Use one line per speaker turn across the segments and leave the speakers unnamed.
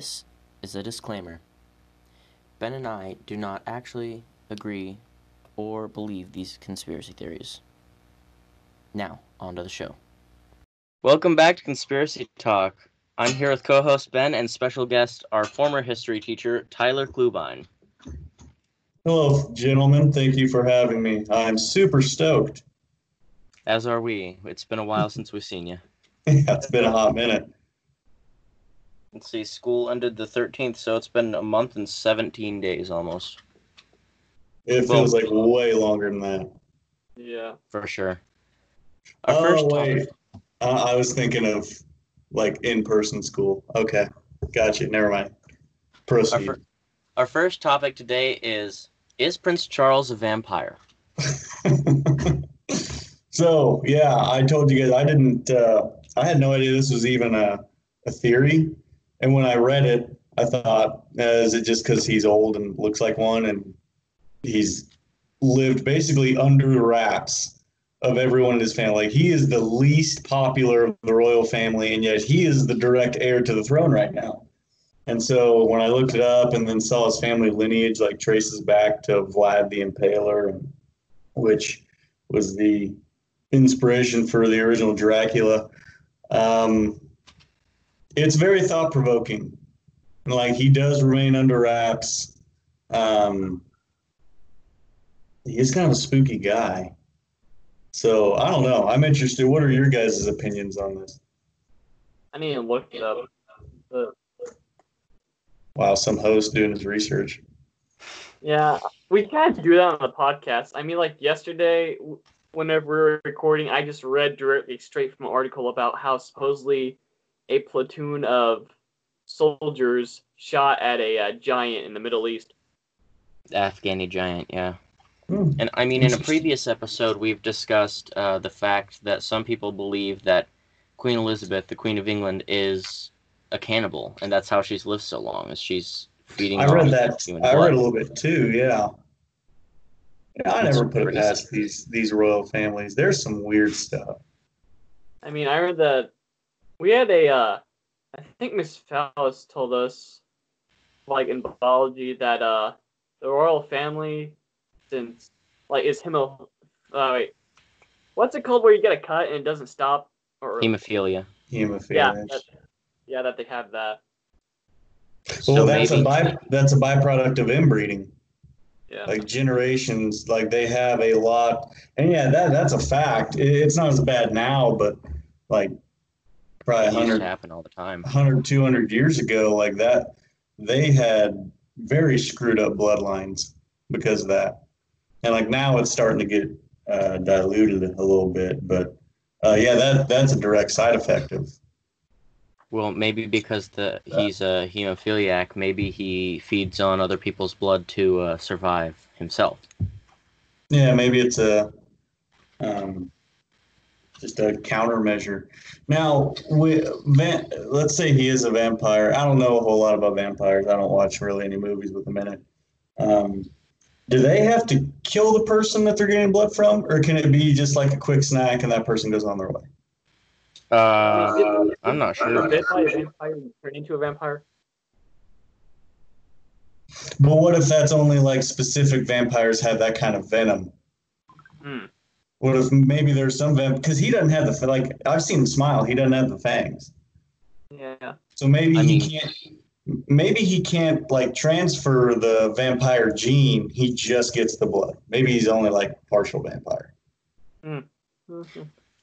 This is a disclaimer. Ben and I do not actually agree or believe these conspiracy theories. Now, on to the show. Welcome back to Conspiracy Talk. I'm here with co host Ben and special guest, our former history teacher, Tyler Klubine.
Hello, gentlemen. Thank you for having me. I'm super stoked.
As are we. It's been a while since we've seen you.
yeah, it's been a hot minute.
Let's see, school ended the 13th, so it's been a month and 17 days almost.
It
Well-
feels like way longer than that.
Yeah.
For sure. Our
Oh,
first
wait.
topic,
Uh, I was thinking of like in-person school. Okay, gotcha. Never mind.
our,
Proceed.
fir- our first topic today is Is Prince Charles a vampire?
so yeah, I told you guys I didn't. Uh, I had no idea this was even a, a theory, and when I read it, I thought, uh, is it just because he's old and looks like one, and he's lived basically under wraps of everyone in his family. He is the least popular of the royal family, and yet he is the direct heir to the throne right now. And so when I looked it up and then saw his family lineage, like traces back to Vlad the Impaler, which was the inspiration for the original Dracula. Um, it's very thought provoking. Like he does remain under wraps. Um, he is kind of a spooky guy. So I don't know. I'm interested. What are your guys' opinions on this?
I need to look it up. But,
Wow, some host doing his research.
yeah, we can't do that on the podcast. I mean, like yesterday, whenever we were recording, I just read directly straight from an article about how supposedly a platoon of soldiers shot at a uh, giant in the Middle East.
Afghani giant, yeah.
Hmm.
And I mean, in a previous episode, we've discussed uh, the fact that some people believe that Queen Elizabeth, the Queen of England, is a cannibal, and that's how she's lived so long, is she's feeding
I
on
read that.
human
I
blood.
read a little bit too. Yeah. Yeah, I
It's
never put it past these these royal families. There's some weird stuff.
I mean, I read that we had a, uh, I think Miss Fallis told us, like in biology, that uh, the royal family, since like is hemo, uh, wait, what's it called where you get a cut and it doesn't stop? Or
Hemophilia.
Hemophilia.
yeah, that, yeah, that they have that.
well,
so
that's
maybe,
a by, that's a byproduct of inbreeding.
Yeah.
Like generations, like they have a lot, and yeah, that that's a fact. It, it's not as bad now, but like probably
it used
100,
to happen all the time.
100 200 years ago, like that, they had very screwed up bloodlines because of that. And like now it's starting to get uh, diluted a little bit, but uh, yeah, that that's a direct side effect of
Well, maybe because the he's a hemophiliac, maybe he feeds on other people's blood to uh, survive himself.
Yeah, maybe it's a um, just a countermeasure. Now, we, van, let's say he is a vampire. I don't know a whole lot about vampires. I don't watch really any movies with them in it. Um, do they have to kill the person that they're getting blood from, or can it be just like a quick snack and that person goes on their way?
Uh, I'm not sure.
Bit by a vampire and turn into a vampire.
But what if that's only like specific vampires have that kind of venom?
Hmm.
What if maybe there's some vamp because he doesn't have the like I've seen him smile. He doesn't have the fangs.
Yeah.
So maybe
I
he
mean-
can't. Maybe he can't like transfer the vampire gene. He just gets the blood. Maybe he's only like partial vampire.
Mhm.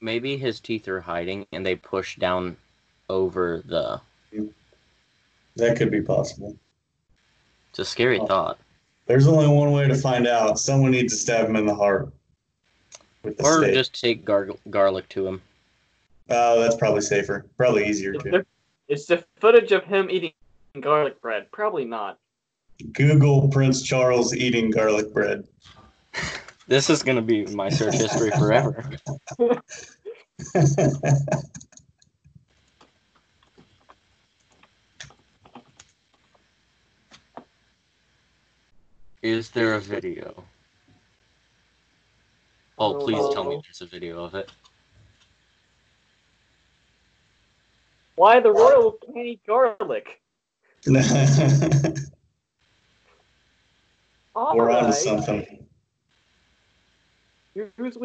Maybe his teeth are hiding and they push down over the.
That could be possible.
It's a scary
Oh.
thought.
There's only one way to find out. Someone needs to stab him in the heart with the
Or
stake.
just take gar- garlic to him.
Oh, that's probably safer. Probably easier too.
the, is the footage of him eating garlic bread? Probably not.
Google Prince Charles eating garlic bread.
This is gonna be my search history forever. Is there a video? Oh, please tell me uh, there's a video of it.
Why the royal can't eat garlic?
We're on to something.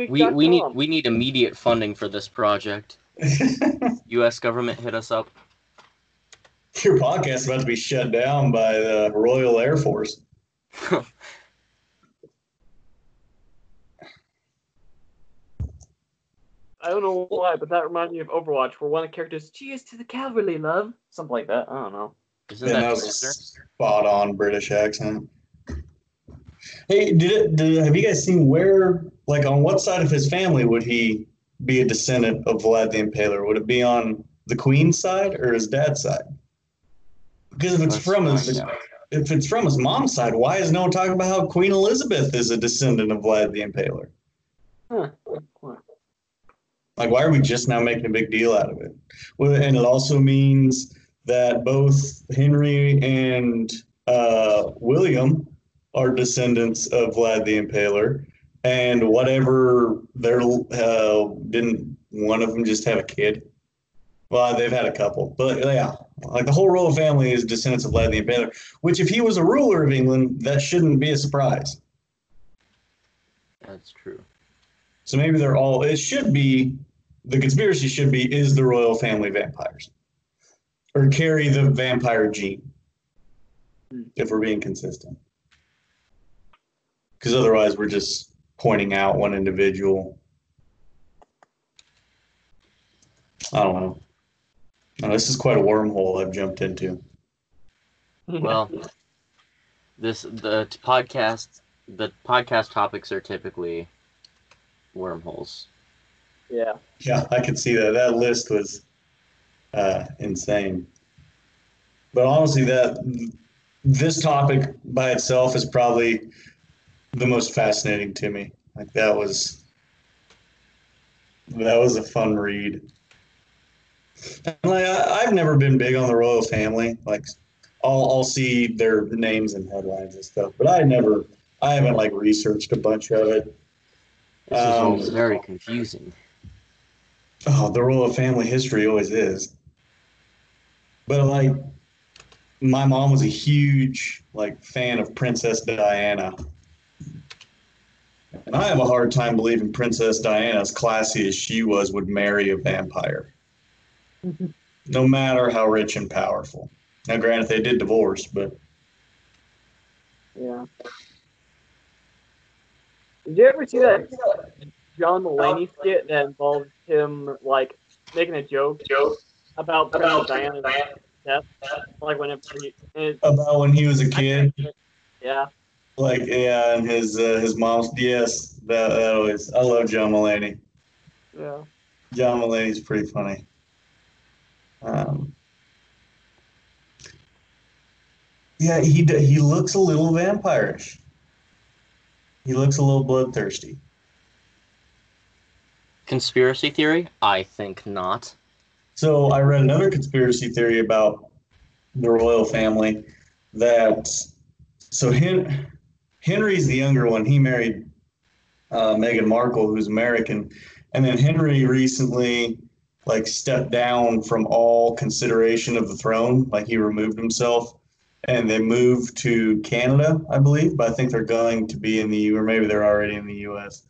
We we need we need immediate funding for this project. U.S. government hit us up.
Your podcast is about to be shut down by the Royal Air Force.
I don't know why, but that reminded me of Overwatch, where one of the characters, "Cheers to the cavalry, love," something like that. I don't know.
Isn't
Yeah,
that
that was a spot on British accent. Hey, did it? Did, have you guys seen where, like, on what side of his family would he be a descendant of Vlad the Impaler? Would it be on the Queen's side or his dad's side? Because if it's
Let's
from his,
out.
if it's from his mom's side, why is no one talking about how Queen Elizabeth is a descendant of Vlad the Impaler?
Huh. Huh.
Like, why are we just now making a big deal out of it? Well, and it also means that both Henry and uh, William are descendants of Vlad the Impaler, and whatever their uh, didn't one of them just have a kid? Well, they've had a couple, but yeah, like the whole royal family is descendants of Vlad the Impaler. Which, if he was a ruler of England, that shouldn't be a surprise.
That's true.
So maybe they're all. It should be the conspiracy should be is the royal family vampires, or carry the vampire gene. If we're being consistent, because otherwise we're just pointing out one individual. I don't know. No, this is quite a wormhole I've jumped into.
Well, this the podcast the podcast topics are typically wormholes.
yeah.
Yeah, I could see that. That list was uh, insane. But honestly, that this topic by itself is probably the most fascinating to me. Like that was that was a fun read. And like I, I've never been big on the royal family. Like I'll I'll see their names and headlines and stuff, but I never I haven't like researched a bunch of it.
This is all
Um,
very confusing.
Oh, the royal family history always is. But like, my mom was a huge like fan of Princess Diana, and I have a hard time believing Princess Diana, as classy as she was, would marry a vampire, no matter how rich and powerful. Now, granted, they did divorce, but
Yeah. Did you ever see that John Mulaney skit that involved him like making a joke about Princess Diana's death? Like whenever he, it,
about when he was a kid,
yeah,
like yeah, and his uh, his mom's yes, that, that always I love John Mulaney.
yeah.
John Mulaney's pretty funny. Um, yeah, he d- he looks a little vampirish. He looks a little bloodthirsty.
Conspiracy theory? I think not.
So I read another conspiracy theory about the royal family that so Hen- Henry's the younger one. He married uh, Meghan Markle, who's American, and then Henry recently like stepped down from all consideration of the throne. Like he removed himself, and they moved to Canada, I believe. But I think they're going to be in the U, or maybe they're already in the U.S.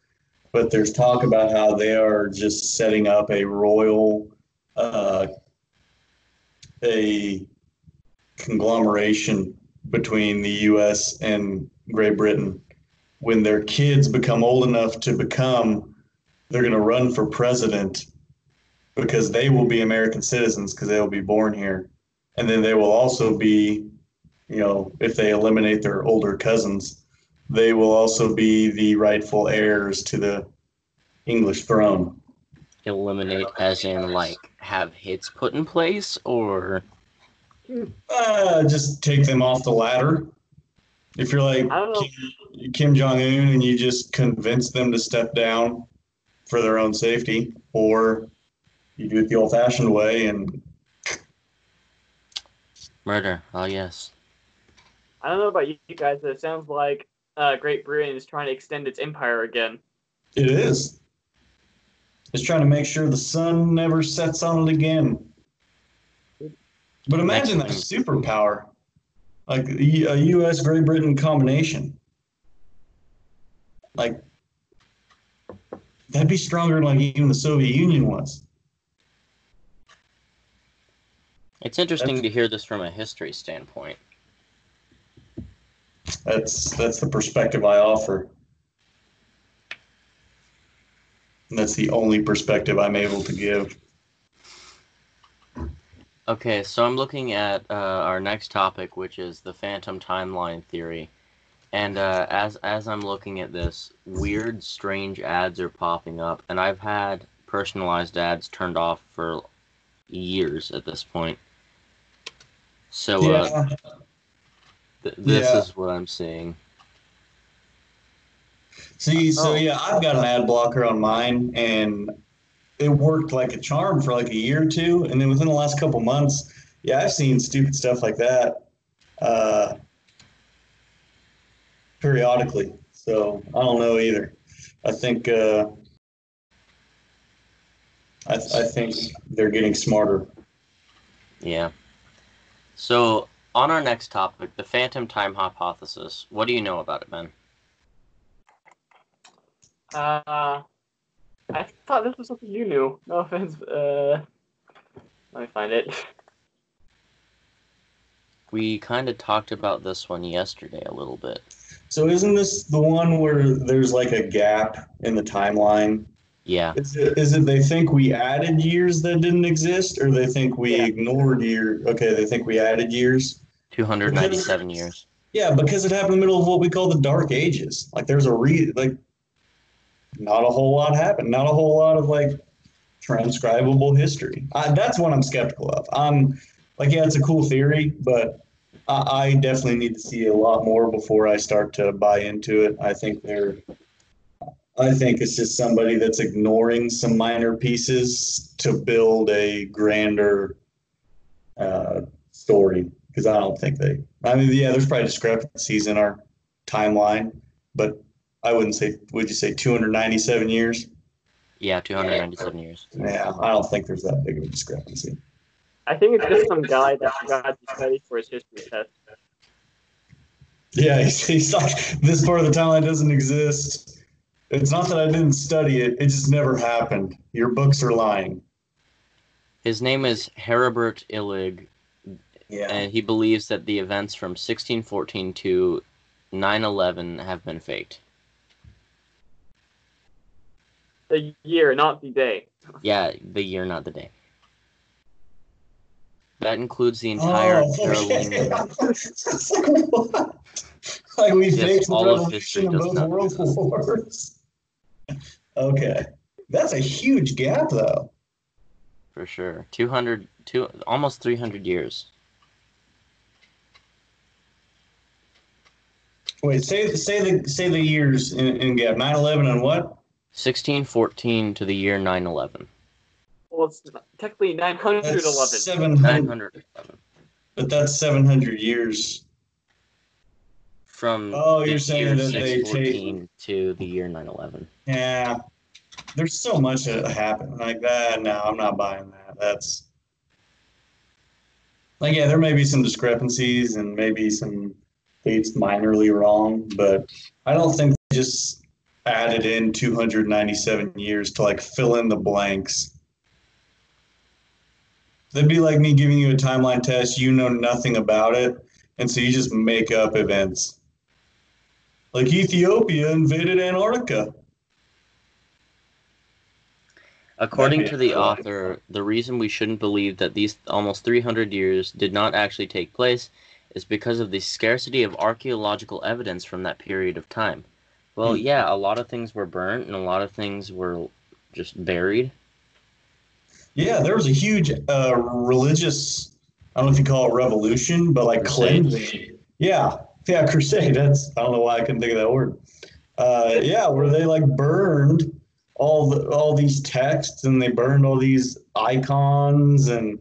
But there's talk about how they are just setting up a royal uh, a conglomeration between the U.S. and Great Britain. When their kids become old enough to become, they're going to run for president because they will be American citizens because they will be born here, and then they will also be, you know, if they eliminate their older cousins, they will also be the rightful heirs to the English throne.
Eliminate as in like have hits put in place or
Uh, just take them off the ladder. If you're like
I don't know.
Kim, Kim Jong Un and you just convince them to step down for their own safety, or you do it the old-fashioned way and
murder. Oh yes.
I don't know about you guys, but it sounds like uh, Great Britain is trying to extend its empire again.
it is. It's trying to make sure the sun never sets on it again. But imagine that superpower. like a U.S. Great Britain combination. Like that'd be stronger than like even the Soviet Union was.
It's interesting
That's-
to hear this from a history standpoint.
That's that's the perspective I offer. And that's the only perspective I'm able to give.
Okay, so I'm looking at uh, our next topic, which is the phantom timeline theory. And uh, as as I'm looking at this, weird, strange ads are popping up, and I've had personalized ads turned off for years at this point. So uh, th- this
Yeah.
is what I'm seeing.
See, so yeah, I've got an ad blocker on mine, and it worked like a charm for like a year or two, and then within the last couple months, yeah, I've seen stupid stuff like that uh, periodically. So I don't know either. I think uh, I, I think they're getting smarter.
Yeah. So on our next topic, the phantom time hypothesis. What do you know about it, Ben?
Uh, I thought this was something you knew. No offense. Uh, let me find it.
We kind of talked about this one yesterday a little bit.
So isn't this the one where there's like a gap in the timeline?
Yeah.
Is it, is it they think we added years that didn't exist, or they think we
Yeah.
ignored year? Okay, they think we added years.
297 years.
Yeah, because it happened in the middle of what we call the Dark Ages. Like there's a re like not a whole lot happened. Not a whole lot of like transcribable history. I, that's what I'm skeptical of. I'm like, yeah, it's a cool theory, but I, I definitely need to see a lot more before I start to buy into it. I think they're I think it's just somebody that's ignoring some minor pieces to build a grander uh, story. Because I don't think they. I mean, yeah, there's probably discrepancies in our timeline, but I wouldn't say. Would you say 297 years?
Yeah, 297 years.
Yeah, I don't think there's that big of a discrepancy.
I think it's just some guy that forgot to study for his history test.
Yeah, he's, he's like this part of the timeline doesn't exist. It's not that I didn't study it; it just never happened. Your books are lying.
His name is Heribert Illig,
Yeah.
and he believes that the events from 1614 to 9/11 have been faked.
The year, not the day.
Yeah, the year, not the day. That includes the entire
Oh, okay.
Carolingian.
It's like we
Yes,
faked the
all of
revolution
history
of both
not
world wars. Okay, that's a huge gap, though.
For sure. 200, two, almost 300 years.
Wait, say say the say the years in, in gap. 9-11 and what?
1614 to the year 911.
Well, it's technically 911.
That's seven hundred.
911.
But that's seven hundred years.
From
Oh, you're saying
year
that they take-
to the year 911.
Yeah, there's so much that happened like that. No, I'm not buying that. That's like, yeah, there may be some discrepancies and maybe some dates minorly wrong, but I don't think they just added in 297 years to like fill in the blanks. That'd be like me giving you a timeline test, you know nothing about it, and so you just make up events. Like Ethiopia invaded Antarctica.
According to the author, the reason we shouldn't believe that these almost 300 years did not actually take place is because of the scarcity of archaeological evidence from that period of time. Well,
Hmm.
yeah, a lot of things were burnt and a lot of things were just buried.
Yeah, there was a huge uh, religious, I don't know if you call it revolution, but like
Crusade.
cleansing. Yeah, yeah, crusade. That's I don't know why I couldn't think of that word. Uh, yeah, where they like burned all the all these texts and they burned all these icons and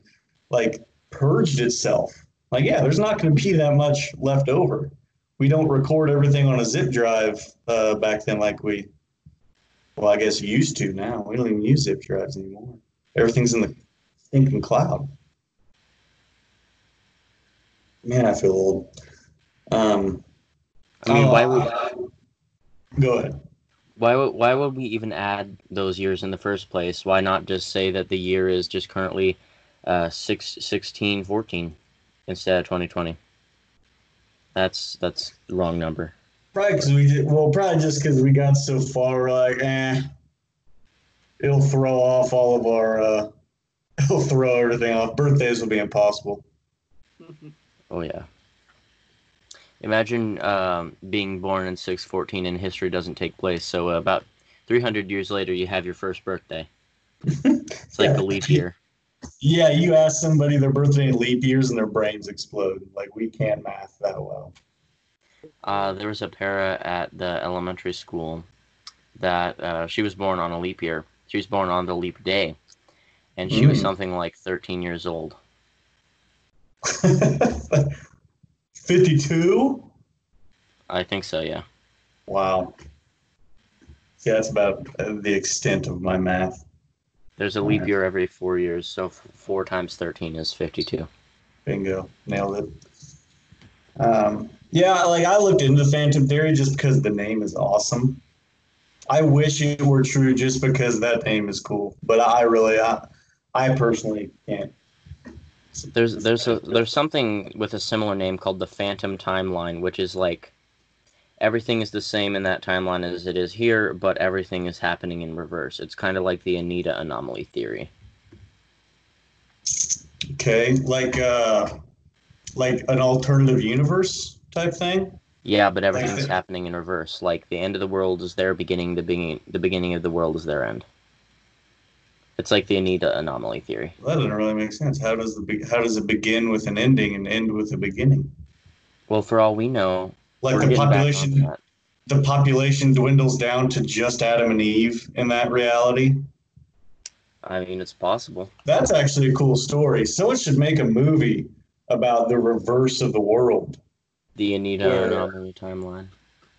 like purged itself. Like, yeah, there's not going to be that much left over. We don't record everything on a zip drive uh, back then like we, well, I guess used to now. We don't even use zip drives anymore. Everything's in the stinking cloud. Man, I feel old. Um,
I mean,
oh,
why would
I- go ahead.
why would why would we even add those years in the first place? Why not just say that the year is just currently uh, six, 16, 14 instead of 2020? That's that's the wrong number.
Probably because we did, well, probably just because we got so far, we're like, eh, it'll throw off all of our, uh, it'll throw everything off. Birthdays will be impossible.
Oh yeah. Imagine um, being born in 614 and history doesn't take place. So uh, about 300 years later, you have your first birthday. It's like the leap year.
Yeah, you ask somebody their birthday in leap years and their brains explode. Like, we can't math that well.
Uh, there was a para at the elementary school that uh, she was born on a leap year. She was born on the leap day, and she was
Mm.
something like 13 years old.
52?
I think so. Yeah.
Wow. Yeah, that's about the extent of my math.
There's a leap year every four years, so four times 13 is 52.
Bingo. Nailed it. Um, yeah, like I looked into Phantom Theory just because the name is awesome. I wish it were true just because that name is cool, but I really, I, I personally can't.
There's there's a there's something with a similar name called the Phantom Timeline, which is like everything is the same in that timeline as it is here, but everything is happening in reverse. It's kind of like the Anita anomaly theory.
Okay, like uh, like an alternative universe type thing.
Yeah, but everything's
the-
happening in reverse. Like the end of the world is their beginning, the beginning the beginning of the world is their end. It's like the Anita anomaly theory.
That doesn't really make sense. How does the how does it begin with an ending and end with a beginning?
Well, for all we know,
Like
we're
the
getting back on
population, the population dwindles down to just Adam and Eve in that reality.
I mean, it's possible.
That's actually a cool story. Someone should make a movie about the reverse of the world.
The Anita timeline.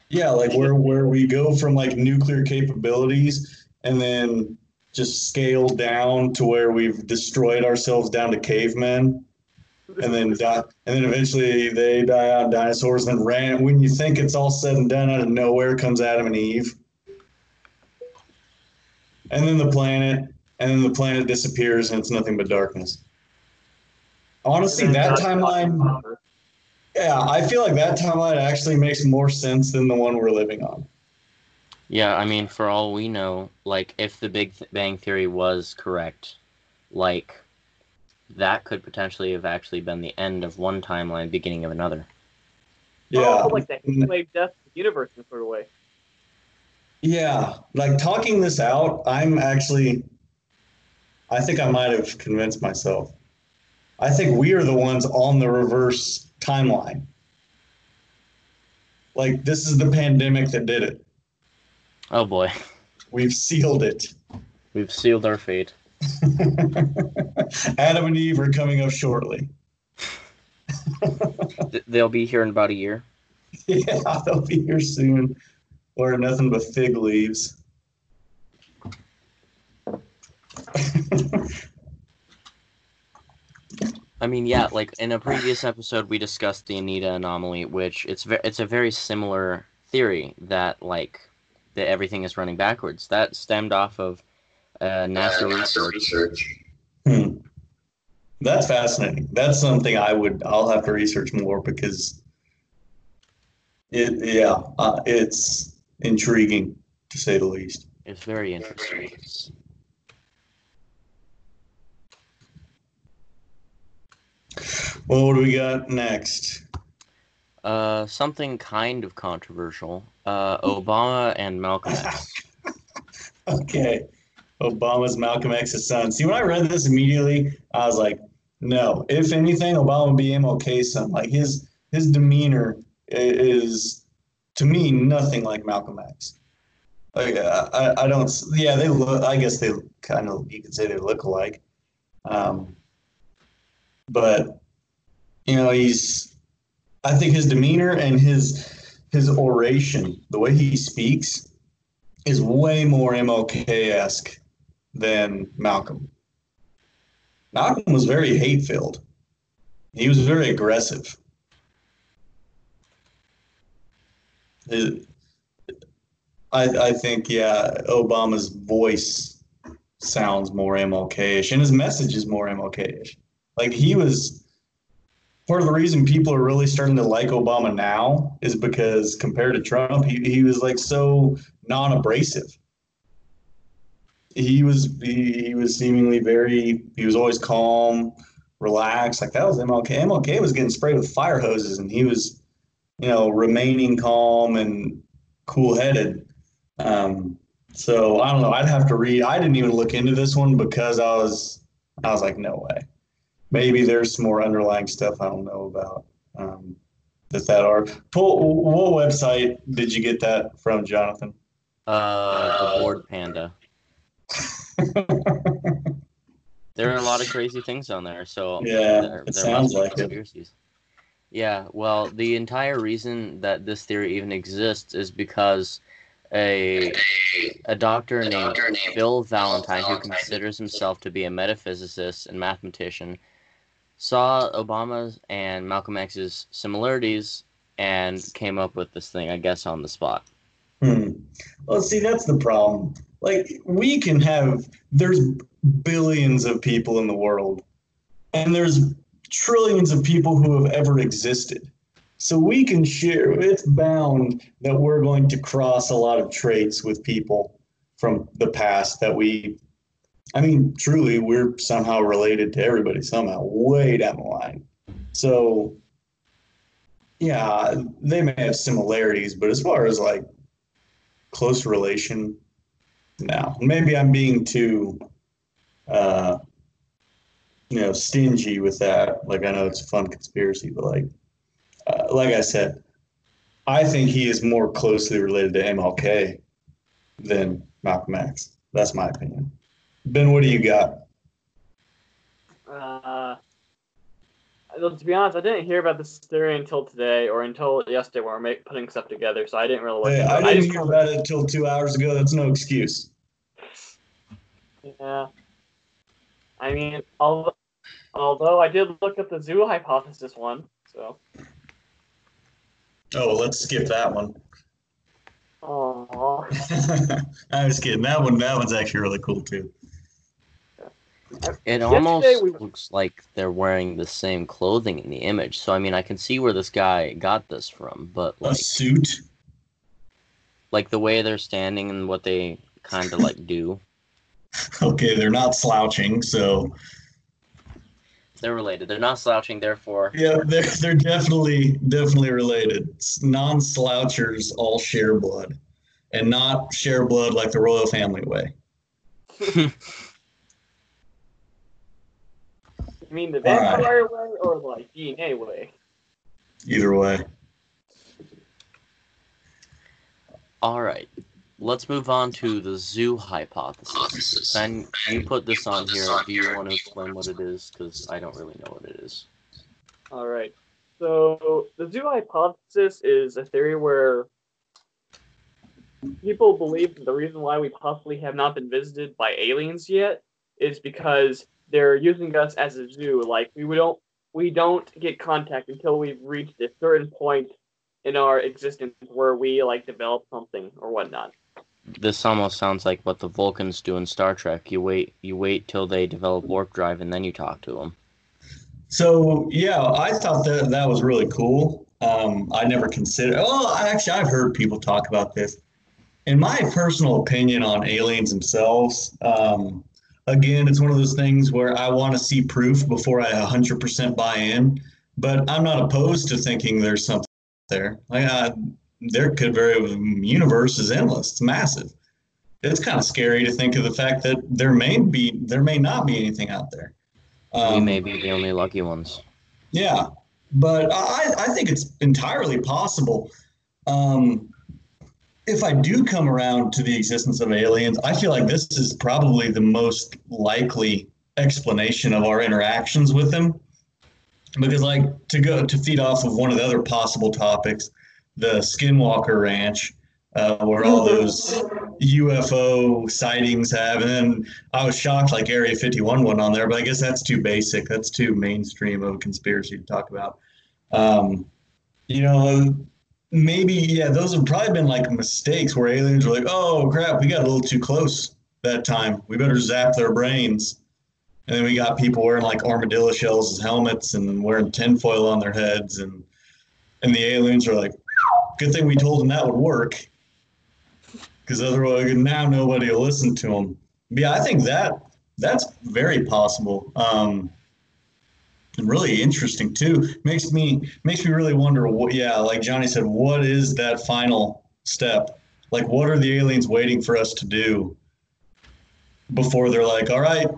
Yeah, like where where we go from like nuclear capabilities and then just scale down to where we've destroyed ourselves down to cavemen and then die, and then eventually they die out dinosaurs and then ran when you think it's all said and done out of nowhere comes Adam and Eve. And then the planet and then the planet disappears and it's nothing but darkness. Honestly, that timeline yeah, I feel like that timeline actually makes more sense than the one we're living on.
Yeah, I mean, for all we know, like if the Big Bang Theory was correct, like that could potentially have actually been the end of one timeline, beginning of another.
Oh, yeah.
Oh, like the wave death of the universe in sort of way.
Yeah. Like talking this out, I'm actually I think I might have convinced myself. I think we are the ones on the reverse timeline. Like this is the pandemic that did it.
Oh boy,
We've sealed it.
we've sealed our fate.
Adam and Eve are coming up shortly.
They'll be here in about a year.
Yeah, they'll be here soon. Or nothing but fig leaves.
I mean, yeah, like in a previous episode, we discussed the Anita anomaly, which it's ve- it's a very similar theory that like that everything is running backwards. That stemmed off of uh, NASA research.
Hmm. That's fascinating. That's something I would. I'll have to research more because it. Yeah, uh, it's intriguing to say the least.
It's very interesting.
Well, what do we got next?
Uh, something kind of controversial. Uh, Obama and Malcolm X.
Okay, Obama's Malcolm X's son. See, when I read this immediately, I was like, no. If anything, Obama would be MLK's son. Like his his demeanor is, to me, nothing like Malcolm X. Like uh, I, I don't. Yeah, they look. I guess they kind of. You could say they look alike. Um, but you know, he's. I think his demeanor and his his oration, the way he speaks, is way more MLK esque than Malcolm. Malcolm was very hate filled. He was very aggressive. I I think yeah, Obama's voice sounds more MLK-ish, and his message is more MLK-ish. Like he was part of the reason people are really starting to like Obama now is because compared to Trump, he, he was like so non-abrasive. He was he, he was seemingly very he was always calm, relaxed. Like that was MLK. MLK was getting sprayed with fire hoses, and he was, you know, remaining calm and cool-headed. Um, so I don't know. I'd have to read. I didn't even look into this one because I was I was like, no way. Maybe there's some more underlying stuff I don't know about. Um, that that are. Pull, what website did you get that from, Jonathan?
Uh, the Bored Panda. There are a lot of crazy things on there, so
Yeah,
there,
it
there
sounds like it.
Yeah, well, the entire reason that this theory even exists is because a a doctor named Bill Valentine, who considers himself to be a metaphysicist and mathematician, saw Obama's and Malcolm X's similarities and came up with this thing, I guess, on the spot.
Hmm. Well, see, that's the problem. Like, we can have, there's billions of people in the world, and there's trillions of people who have ever existed. So we can share, it's bound that we're going to cross a lot of traits with people from the past that we, I mean, truly, we're somehow related to everybody somehow, way down the line. So, yeah, they may have similarities, but as far as like close relation, no. Maybe I'm being too, uh, you know, stingy with that. Like I know it's a fun conspiracy, but like, uh, like I said, I think he is more closely related to MLK than Malcolm X. That's my opinion. Ben, what do you got?
Uh, well, to be honest, I didn't hear about this theory until today or until yesterday when we were putting stuff together, so I didn't really look
Hey, I didn't
just
hear about it until two hours ago. That's no excuse.
Yeah. I mean, although, although I did look at the zoo hypothesis one, so.
Oh, well, let's skip that one.
Oh.
I was kidding. That one, that one's actually really cool too.
It almost
we-
looks like they're wearing the same clothing in the image. So I mean, I can see where this guy got this from, but
A
like,
suit.
like the way they're standing and what they kind of like do,
Okay, they're not slouching, so
they're related. They're not slouching, therefore.
yeah, they're they're definitely definitely related. Non slouchers all share blood, and not share blood like the royal family way.
You mean the
All right.
vampire way or like DNA way?
Either way.
All right, let's move on to the zoo hypothesis. Ben, you put this on here. Do you want to explain what it is? Because I don't really know what it is.
All right. So the zoo hypothesis is a theory where people believe that the reason why we possibly have not been visited by aliens yet is because they're using us as a zoo. Like we don't we don't get contact until we've reached a certain point in our existence where we like develop something or whatnot.
This almost sounds like what the Vulcans do in Star Trek. You wait, you wait till they develop warp drive, and then you talk to them.
So yeah, I thought that that was really cool. Um, I never considered. Oh, actually, I've heard people talk about this. In my personal opinion on aliens themselves, um, again, it's one of those things where I want to see proof before I 100% buy in. But I'm not opposed to thinking there's something there. Like, uh, there could very universe is endless. It's massive. It's kind of scary to think of the fact that there may be there may not be anything out there.
we
Um,
may be the only lucky ones.
yeah, but I, I think it's entirely possible. Um, if I do come around to the existence of aliens, I feel like this is probably the most likely explanation of our interactions with them. Because, like, to go to feed off of one of the other possible topics, the Skinwalker Ranch, uh, where all those UFO sightings have, and then I was shocked like Area 51 went on there, but I guess that's too basic. That's too mainstream of a conspiracy to talk about. Um, you know, maybe yeah, those have probably been like mistakes where aliens were like, oh crap, we got a little too close that time. We better zap their brains. And then we got people wearing like armadillo shells as helmets and wearing tinfoil on their heads, and and the aliens are like, good thing we told them that would work, because otherwise now nobody will listen to him. Yeah, I think that that's very possible. Um, and really interesting too. Makes me makes me really wonder what yeah, like Johnny said, what is that final step? Like what are the aliens waiting for us to do before they're like, all right,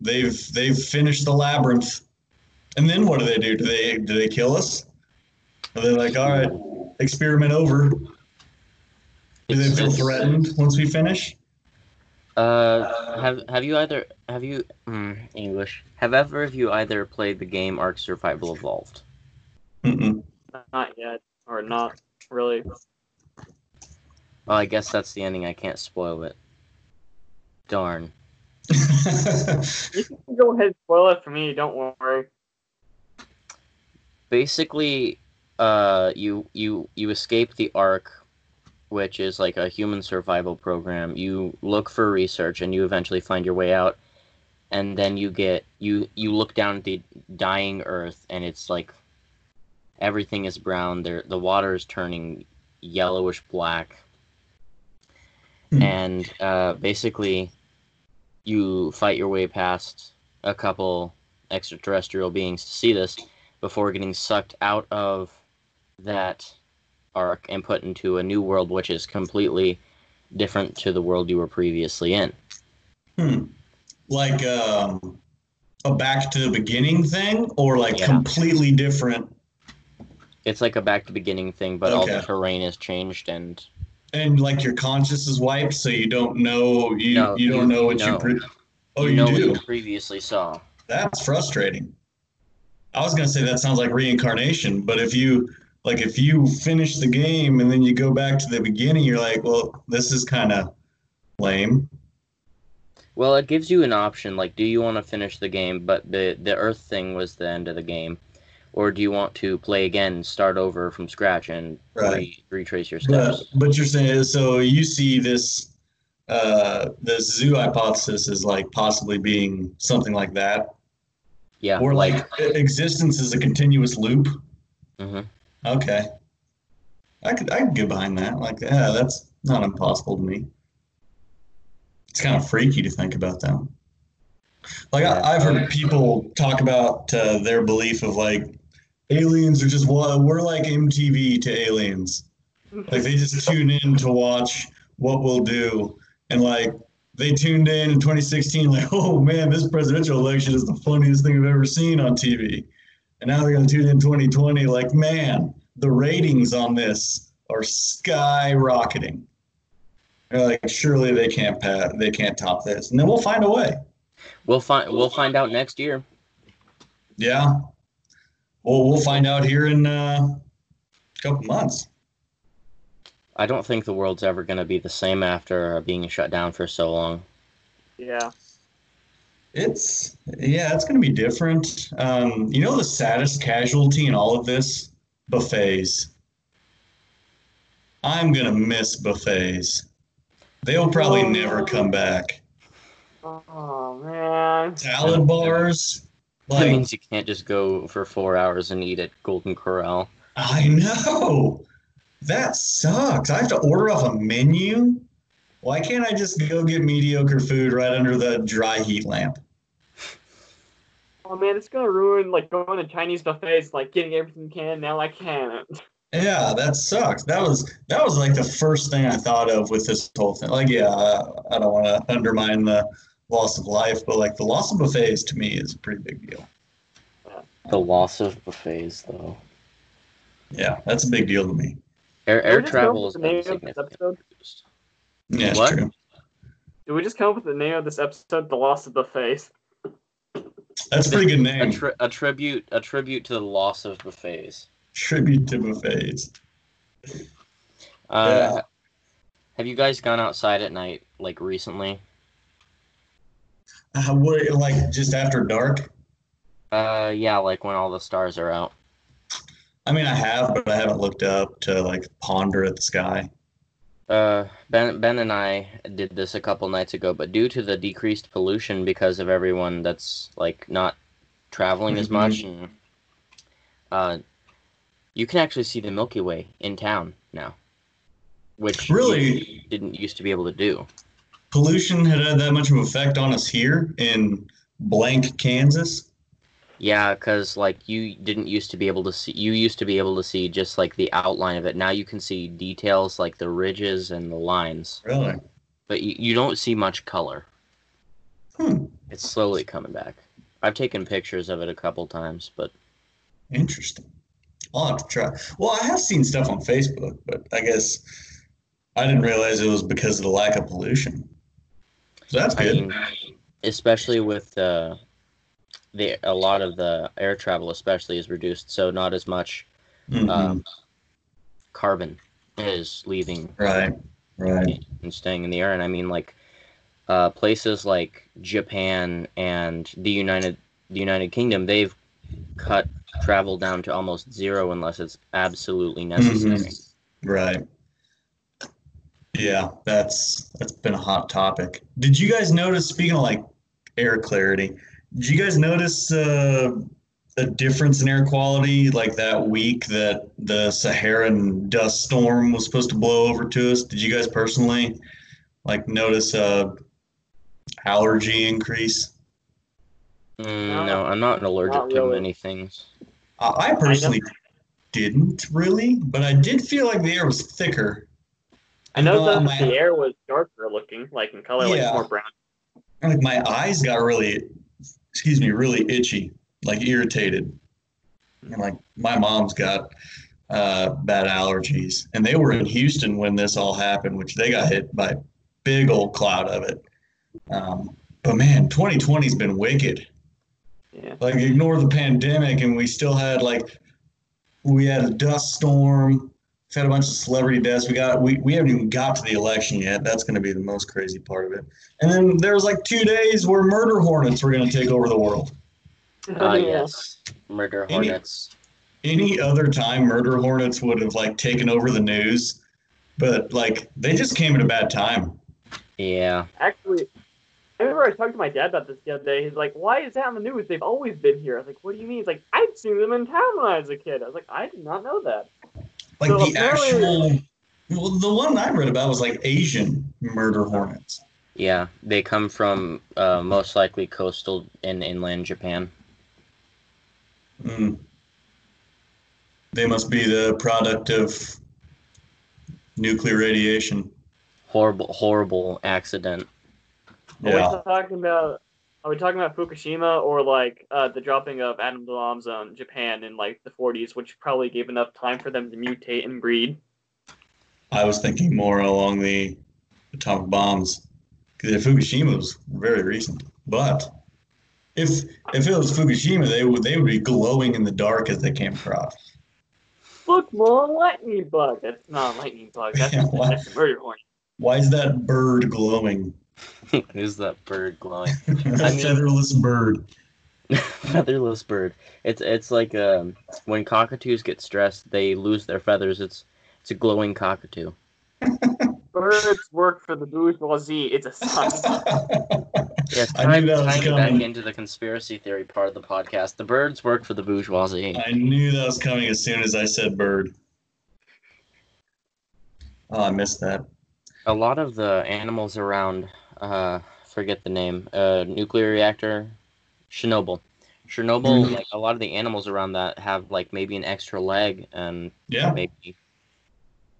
they've they've finished the labyrinth. And then what do they do? Do they do they kill us? Are they like, all right, experiment over? Do they feel
it's-
threatened once we finish?
Uh, have have you either have you mm, English? Have ever of you either played the game Ark Survival Evolved?
Mm-mm.
Not yet, or not really.
Well, I guess that's the ending. I can't spoil it. Darn.
You can go ahead and spoil it for me. Don't worry.
Basically, uh, you you you escape the Ark, which is like a human survival program. You look for research, and you eventually find your way out. And then you get you you look down at the dying Earth, and it's like everything is brown. There, the water is turning yellowish black.
Hmm.
and uh, basically you fight your way past a couple extraterrestrial beings to see this before getting sucked out of that Ark and put into a new world which is completely different to the world you were previously in
Hmm. Like um, a back to the beginning thing, or like
Yeah.
completely different.
it's like a back to beginning thing but all the terrain has changed and
And like your conscious is wiped, so you don't know you
No,
you don't
you-
know what you. Pre- oh,
you
you,
know what
do.
you previously saw
That's frustrating. I was gonna say that sounds like reincarnation, but if you like if you finish the game and then you go back to the beginning, you're like, well, this is kind of lame.
well it gives you an option like do you want to finish the game but the the earth thing was the end of the game. Or do you want to play again start over from scratch and
Right.
re- retrace your
But,
steps?
but you're saying so you see this uh this zoo hypothesis as like possibly being something like that?
Yeah.
Or like existence is a continuous loop?
Hmm
okay. I could i could get behind that. Like yeah that's not impossible to me. It's kind of freaky to think about that like. I, i've heard people talk about uh, their belief of like aliens are just wa- we're like mtv to aliens. Like they just tune in to watch what we'll do. And like they tuned in in 2016 like oh man this presidential election is the funniest thing i've ever seen on tv and now they're going to tune in 2020 like man the ratings on this are skyrocketing they're like surely they can't pat they can't top this and then we'll find a way
We'll find we'll find out next year.
yeah well we'll find out here in uh, a couple months
I don't think the world's ever going to be the same after being shut down for so long.
Yeah.
It's yeah, it's gonna be different. Um, you know the saddest casualty in all of this? Buffets. I'm gonna miss buffets. They'll probably
Oh.
never come back.
Oh man.
Salad bars,
that means you can't just go for four hours and eat at Golden Corral.
I know. That sucks. I have to order off a menu. Why can't I just go get mediocre food right under the dry heat lamp?
Oh man, it's gonna ruin like going to Chinese buffets, like getting everything you can. Now I can't.
Yeah, that sucks. That was that was like the first thing I thought of with this whole thing. Like, yeah, I, I don't want to undermine the loss of life, but like the loss of buffets to me is a pretty big deal.
The loss of buffets, though.
Yeah, that's a big deal to me.
Air, air travel
is
has
the name of this episode?
Yeah, it's
What?
true.
Did we just come up with the name of this episode, "The Loss of Buffets"?
That's a pretty good
A,
name.
tri- a tribute, a tribute to the loss of buffets.
Tribute to buffets.
Uh,
Yeah.
Have you guys gone outside at night, like recently?
Uh, what, like just after dark?
Uh, yeah, like when all the stars are out.
I mean, I have, but I haven't looked up to like ponder at the sky.
Uh, Ben Ben and I did this a couple nights ago, but due to the decreased pollution because of everyone that's like not traveling as
Mhm.
much, and uh, you can actually see the Milky Way in town now, which
Really?
didn't used to be able to do.
Pollution had had that much of an effect on us here in blank Kansas.
Yeah, because like you didn't used to be able to see, you used to be able to see just like the outline of it. Now you can see details like the ridges and the lines,
Really?
but you, you don't see much color.
Hmm.
It's slowly coming back. I've taken pictures of it a couple times, but
Interesting. I'll have to try. Well, I have seen stuff on Facebook, but I guess I didn't realize it was because of the lack of pollution. So that's
I
good.
mean, especially with uh, the a lot of the air travel, especially, is reduced, so not as much
Mhm.
um, carbon is leaving
right. Right.
and staying in the air. And I mean, like uh, places like Japan and the United the United Kingdom, they've cut travel down to almost zero unless it's absolutely necessary.
Right. Yeah, that's that's been a hot topic. Did you guys notice, speaking of like air clarity, did you guys notice uh, a difference in air quality like that week that the Saharan dust storm was supposed to blow over to us? Did you guys personally like notice a allergy increase?
Mm, no, I'm not allergic
Not
to
really.
many things.
I I personally didn't really, but I did feel like the air was thicker.
I know
Uh,
that
my-
the air was darker looking, like in color, like more brown.
like my eyes got really excuse me really itchy like irritated. And like my mom's got uh, bad allergies. And they were in houston when this all happened which they got hit by a big old cloud of it. Um, but man 2020's been wicked.
Yeah.
like ignore the pandemic and we still had like we had a dust storm we've had a bunch of celebrity deaths we got we, we haven't even got to the election yet that's going to be the most crazy part of it and then there was like two days where murder hornets were going to take over the world
Ah,
Yeah.
yes, murder
Any-
hornets.
any other time murder hornets would have like taken over the news but like they just came at a bad time
Yeah,
Actually, I remember I talked to my dad about this the other day. He's like, "Why is that on the news? They've always been here." I was like, "What do you mean?" He's like, "I've seen them in town when I was a kid." I was like, "I did not know that."
Like
So
the actual well, the one i read about was like asian murder hornets
yeah, they come from uh, most likely coastal and inland Japan.
Mm. They must be the product of nuclear radiation.
Horrible, horrible accident.
Are
Yeah.
we talking about? Are we talking about Fukushima or like uh, the dropping of atom bombs on Japan in like the 40s, which probably gave enough time for them to mutate and breed?
I was thinking more along the atomic bombs because Fukushima was very recent. But if if it was Fukushima, they would they would be glowing in the dark as they came across.
Look, more lightning bug. That's not a lightning bug. That's,
Yeah,
that's a murder hornet.
Why is that bird glowing?
Who's that bird glowing?
a
mean-
featherless bird.
Featherless bird. It's it's like um, when cockatoos get stressed, they lose their feathers. It's it's a glowing cockatoo.
Birds work for the bourgeoisie. It's a sign.
Yeah, it's
I
time,
knew that was
time to back
coming.
into the conspiracy theory part of the podcast. The birds work for the bourgeoisie.
I knew that was coming as soon as I said bird. Oh, I missed that.
A lot of the animals around, uh, forget the name, uh, nuclear reactor, Chernobyl. Chernobyl,
Mhm.
like a lot of the animals around that have like maybe an extra leg and
Yeah.
maybe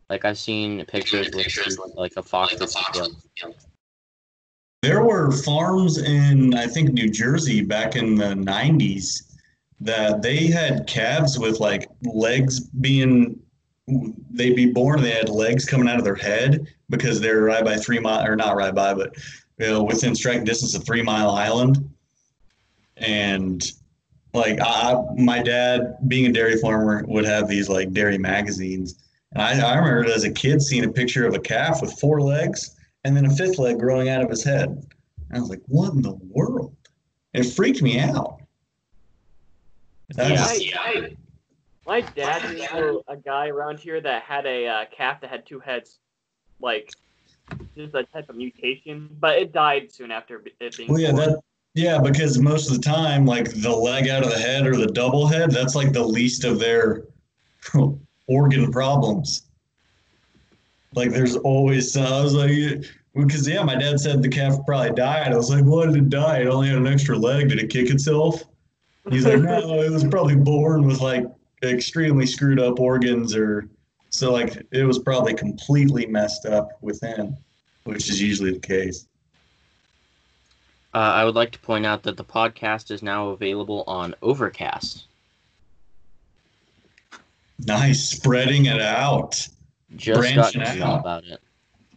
like I've seen pictures with like a fox that's killed.
There were farms in, I think, New Jersey back in the 90s that they had calves with like legs being, they'd be born and they had legs coming out of their head because they're right by three mile, or not right by, but you know, within striking distance of Three Mile Island. And like I, my dad, being a dairy farmer, would have these like dairy magazines. And I, I remember as a kid seeing a picture of a calf with four legs and then a fifth leg growing out of his head. And I was like, what in the world? It freaked me out.
Yeah.
was-
I, I, My dad knew a guy around here that had a uh, calf that had two heads, like just a type of mutation, but it died soon after it being.
Well, yeah,
born.
that yeah, because most of the time, like the leg out of the head or the double head, that's like the least of their organ problems. Like there's always uh, I was like because yeah, my dad said the calf probably died. I was like, why did it die? It only had an extra leg. Did it kick itself? He's like, no, it was probably born with like extremely screwed up organs or so like it was probably completely messed up within, which is usually the case.
Uh, I would like to point out that the podcast is now available on Overcast.
Nice, spreading it out.
Just got
Branching out.
about it.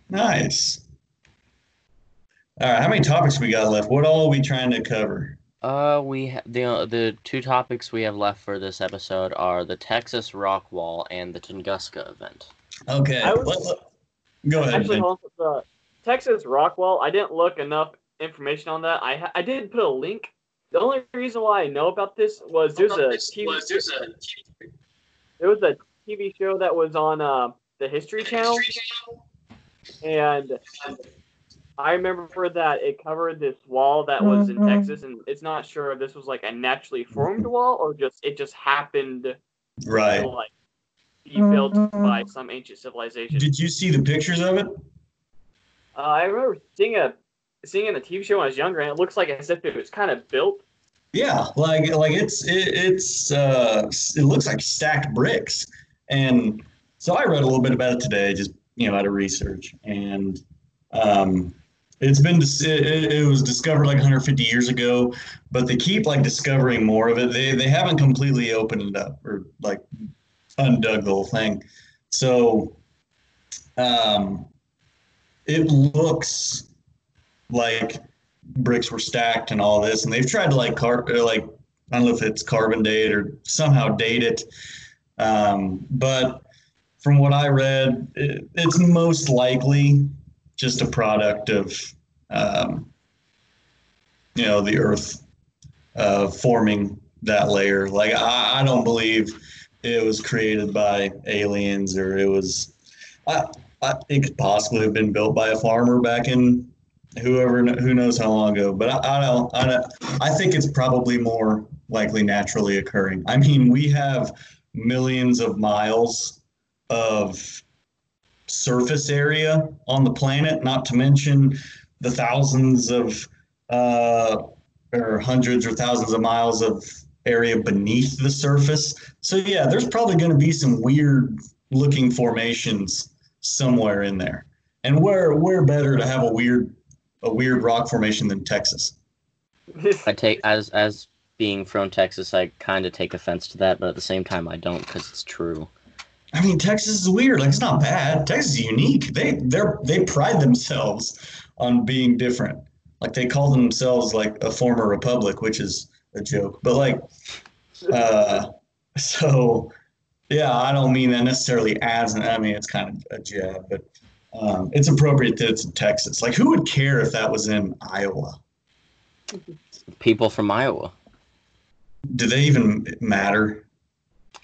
Nice. All right, how many topics we got left? What all are we trying to cover?
Uh, we ha- the uh, the two topics we have left for this episode are the Texas Rock Wall and the Tunguska event.
Okay,
was-
let- let- go ahead.
Actually,
Ben.
hold on. The Texas Rockwell, I didn't look enough information on that. I ha- I did put a link. The only reason why I know about this was there's a TV, there was a TV show that was on uh, the History Channel, and I remember for that it covered this wall that was in Texas, and it's not sure if this was like a naturally formed wall or just it just happened to
Right.
like be built by some ancient civilization.
Did you see the pictures of it?
Uh, I remember seeing a seeing it in the TV show when I was younger, and it looks like as if it was kind of built.
Yeah, like like it's it, it's uh it looks like stacked bricks, and so I read a little bit about it today, just you know, out of research, and um, it's been it, it was discovered like 150 years ago, but they keep like discovering more of it. They they haven't completely opened it up or like undug the whole thing, so um, it looks like bricks were stacked and all this, and they've tried to like car like I don't know if it's carbon date or somehow date it, um, but from what I read, it, it's most likely just a product of um, you know the Earth uh, forming that layer. Like I, I don't believe it was created by aliens or it was. I, I, it could possibly have been built by a farmer back in whoever who knows how long ago. But I, I don't. I don't. I think it's probably more likely naturally occurring. I mean, we have millions of miles of surface area on the planet, not to mention the thousands of uh, or hundreds or thousands of miles of area beneath the surface. So yeah, there's probably going to be some weird looking formations somewhere in there. And where where better to have a weird a weird rock formation than Texas?
I take as as being from Texas, I kind of take offense to that, but at the same time, I don't because it's true.
I mean, Texas is weird. Like it's not bad. Texas is unique. They they're they pride themselves on being different. Like they call themselves like a former republic, which is a joke. But like, uh, so yeah, I don't mean that necessarily as an. I mean, it's kind of a jab, but um, it's appropriate that it's in Texas. Like, who would care if that was in Iowa?
People from Iowa.
Do they even matter?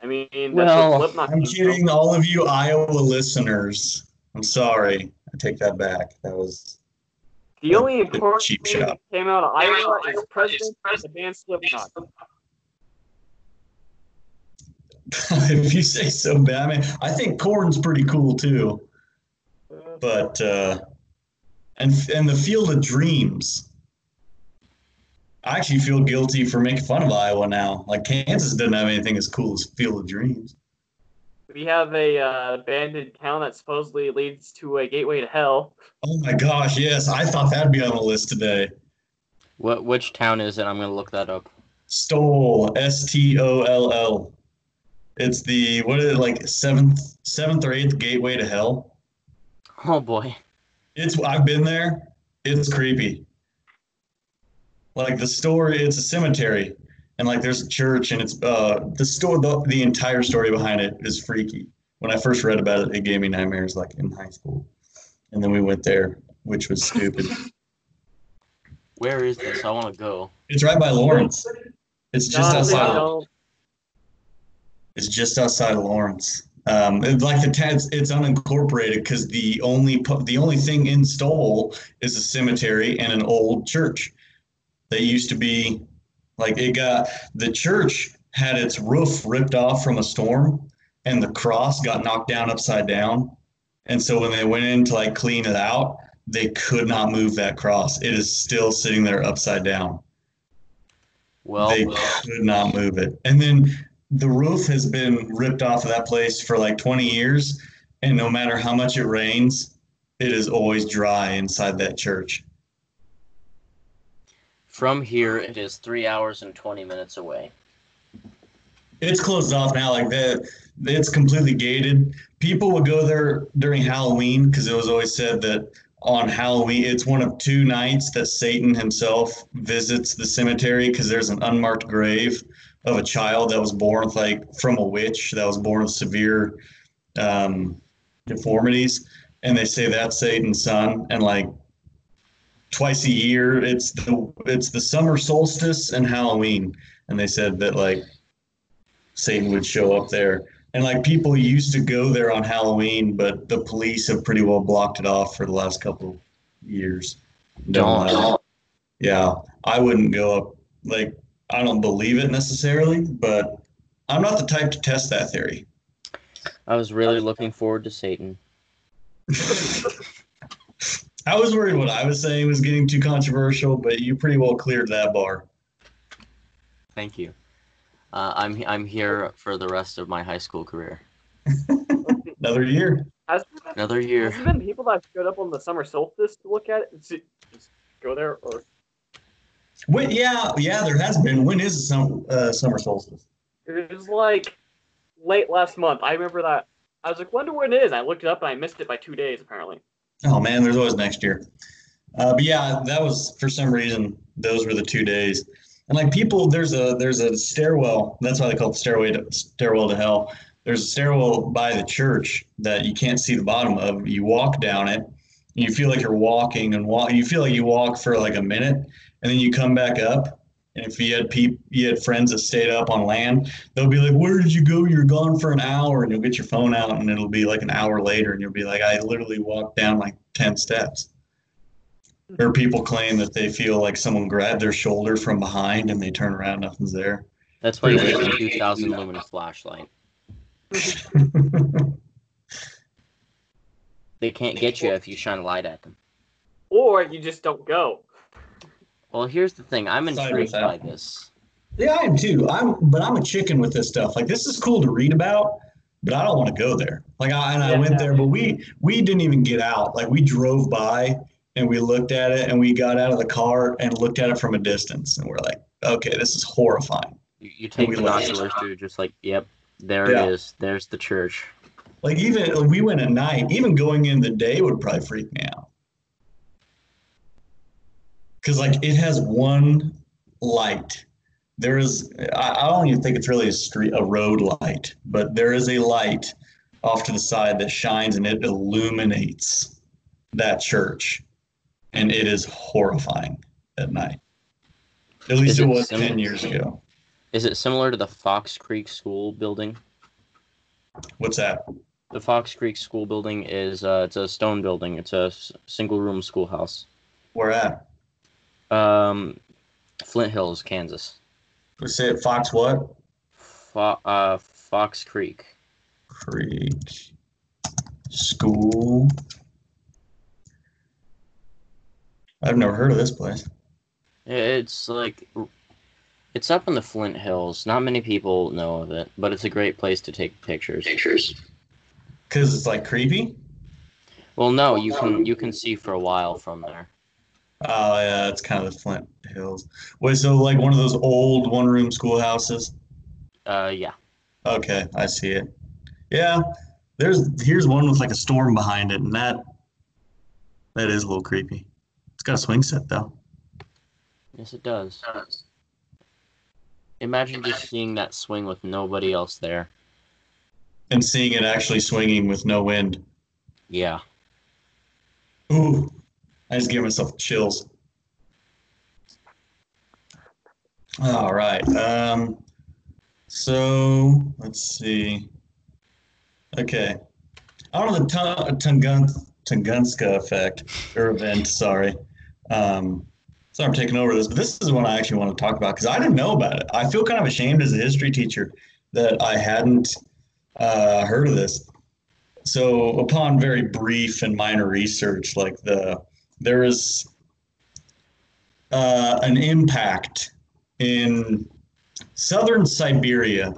I mean, that's
Well,
what Slipknot
I'm
came
kidding, all of you Iowa listeners. I'm sorry. I take that back. That was
The only
The
important
cheap
thing that came out of Iowa is President of the band Slipknot.
if you say so, bad. I mean, I think corn's pretty cool too. But uh, and and the Field of Dreams. I actually feel guilty for making fun of Iowa now. Like Kansas doesn't have anything as cool as Field of Dreams.
We have a uh, abandoned town that supposedly leads to a gateway to hell.
Oh my gosh, yes, I thought that'd be on the list today.
What which town is it? I'm gonna look that up.
Stoll, S T O L L. It's the what is it like seventh seventh or eighth gateway to hell.
Oh boy.
It's I've been there. It's creepy. Like the story, it's a cemetery, and like there's a church, and it's uh the store. The, the entire story behind it is freaky. When I first read about it, it gave me nightmares, like in high school. And then we went there, which was stupid.
Where is this? I want to go.
it's right by Lawrence. It's just
No,
outside.
don't.
It's just outside of Lawrence. Um, it's like the Tad's, it's unincorporated because the only pu- the only thing in Stoll is a cemetery and an old church that used to be like it got the church had its roof ripped off from a storm and the cross got knocked down upside down. And so when they went in to like clean it out, they could not move that cross. It is still sitting there upside down.
Well,
they could not move it. And then the roof has been ripped off of that place for like 20 years. And no matter how much it rains, it is always dry inside that church.
From here, it is three hours and 20 minutes away.
It's closed off now. Like that, it's completely gated. People would go there during Halloween because it was always said that on Halloween, it's one of two nights that Satan himself visits the cemetery because there's an unmarked grave of a child that was born with like from a witch that was born with severe um, deformities, and they say that's Satan's son. And like twice a year, it's the it's the summer solstice and Halloween, and they said that like Satan would show up there. And like people used to go there on Halloween, but the police have pretty well blocked it off for the last couple years. Don't allow it. Yeah, I wouldn't go up. Like I don't believe it necessarily, but I'm not the type to test that theory.
I was really looking forward to Satan.
I was worried what I was saying was getting too controversial, but you pretty well cleared that bar.
Thank you. Uh, I'm I'm here for the rest of my high school career.
Another year.
Has,
Another year.
has there been people that showed up on the summer solstice to look at it? Just just go there, or
When, yeah, yeah, there has been. When is the summer, uh, summer solstice?
it was like late last month. I remember that. I was like, wonder when it is. I looked it up and I missed it by two days apparently.
Oh man, there's always next year. Uh, but yeah, that was for some reason those were the two days. And like people, there's a there's a stairwell. That's why they call it the stairway to stairwell to hell. There's a stairwell by the church that you can't see the bottom of. You walk down it, and you feel like you're walking and walk. You feel like you walk for like a minute, and then you come back up. And if you had peop, you had friends that stayed up on land, they'll be like, "Where did you go? You're gone for an hour." And you'll get your phone out, and it'll be like an hour later, and you'll be like, "I literally walked down like ten steps." Or people claim that they feel like someone grabbed their shoulder from behind, and they turn around, nothing's there.
That's why you need a 2,000 lumen flashlight. They can't get you if you shine a light at them.
Or you just don't go.
Well, here's the thing. I'm intrigued
with
by this.
Yeah, I am too. I'm, but I'm a chicken with this stuff. Like this is cool to read about, but I don't want to go there. Like I and I
Yeah.
went there, but we we didn't even get out. Like we drove by and we looked at it, and we got out of the car and looked at it from a distance, and we're like, okay, this is horrifying.
You, you take
we left.
binoculars to just like, yep, there
Yeah.
it is. There's the church.
Like even we went at night. Even going in the day would probably freak me out. Cause like it has one light. There is I, I don't even think it's really a street a road light, but there is a light off to the side that shines and it illuminates that church. And it is horrifying at night. At least it
it
was
similar-
ten years ago.
Is it similar to the Fox Creek School building?
What's that?
The Fox Creek School building is uh, it's a stone building. It's a single room schoolhouse.
Where at?
Um, Flint Hills, Kansas.
We say it Fox what?
Fo- uh, Fox Creek.
Creek School. I've never heard of this place.
It's like it's up in the Flint Hills. Not many people know of it, but it's a great place to take pictures. Pictures.
Cause it's like creepy.
Well, no, you can you can see for a while from there.
Oh yeah, it's kind of the Flint Hills. Wait, so like one of those old one-room schoolhouses?
Uh, yeah.
Okay, I see it. Yeah, there's here's one with like a storm behind it, and that that is a little creepy. It's got a swing set though.
Yes, it does. Imagine just seeing that swing with nobody else there.
And seeing it actually swinging with no wind.
Yeah.
Ooh, I just gave myself chills. All right. Um, So let's see. Okay. Don't know the Tun- Tungun- Tunguska effect or event. Sorry. Um, sorry, I'm taking over this, but this is one I actually want to talk about because I didn't know about it. I feel kind of ashamed as a history teacher that I hadn't uh, heard of this. So, upon very brief and minor research, like the there is uh, an impact in southern Siberia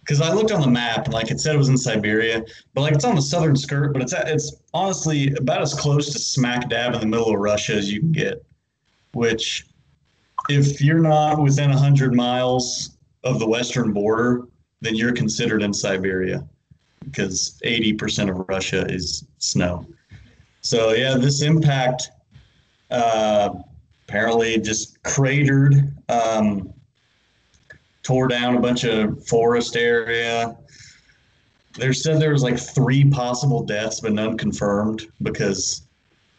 because I looked on the map and like it said it was in Siberia, but like it's on the southern skirt, but it's at, it's honestly about as close to smack dab in the middle of Russia as you can get. Which, if you're not within hundred miles of the western border, then you're considered in Siberia, because eighty percent of Russia is snow. So yeah, this impact uh, apparently just cratered. Um, tore down a bunch of forest area. There said there was like three possible deaths, but none confirmed because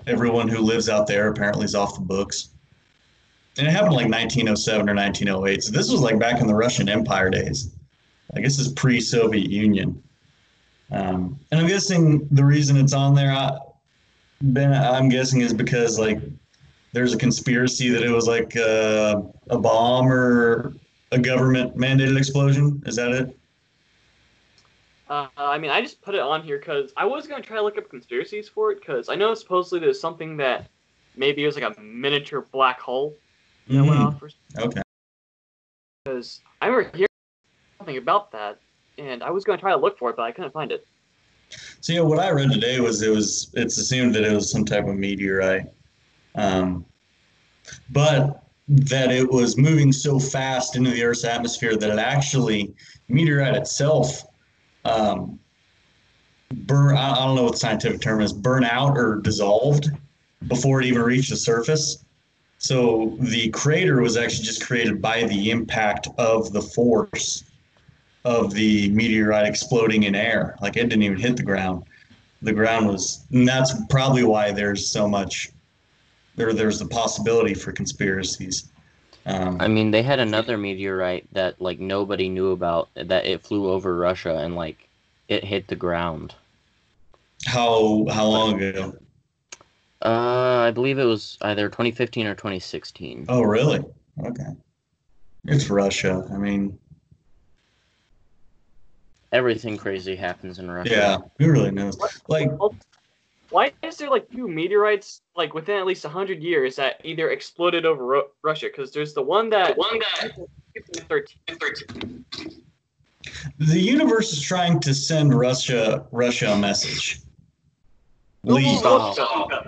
everyone who lives out there apparently is off the books. And it happened like 1907 or 1908. So this was like back in the Russian Empire days. I guess it's pre-Soviet Union. Um, and I'm guessing the reason it's on there, Ben, I'm guessing is because like there's a conspiracy that it was like uh, a bomb or a government mandated explosion. Is that it?
Uh, I mean, I just put it on here because I was gonna try to look up conspiracies for it because I know supposedly there's something that maybe it was like a miniature black hole that went
Mhm.
off. Or
Okay.
Because I remember hearing something about that, and I was gonna try to look for it, but I couldn't find it.
So yeah, what I read today was it was it's assumed that it was some type of meteorite, um, but that it was moving so fast into the Earth's atmosphere that it actually meteorite itself um, burn. I I don't know what the scientific term is, burn out or dissolved before it even reached the surface. So the crater was actually just created by the impact of the force of the meteorite exploding in air. Like it didn't even hit the ground. The ground was, and that's probably why there's so much. There, there's the possibility for conspiracies. Um,
I mean, they had another meteorite that like nobody knew about that it flew over Russia and like it hit the ground.
how how long ago?
Uh, I believe it was either 2015 or 2016.
Oh, really? Okay. It's Russia. I mean,
Everything crazy happens in Russia.
yeah. Who really knows? Like,
Why is there like two meteorites like within at least hundred years that either exploded over Ru- Russia? Because there's the one that one that 13.
the universe is trying to send Russia Russia a message. Leave.
Stop.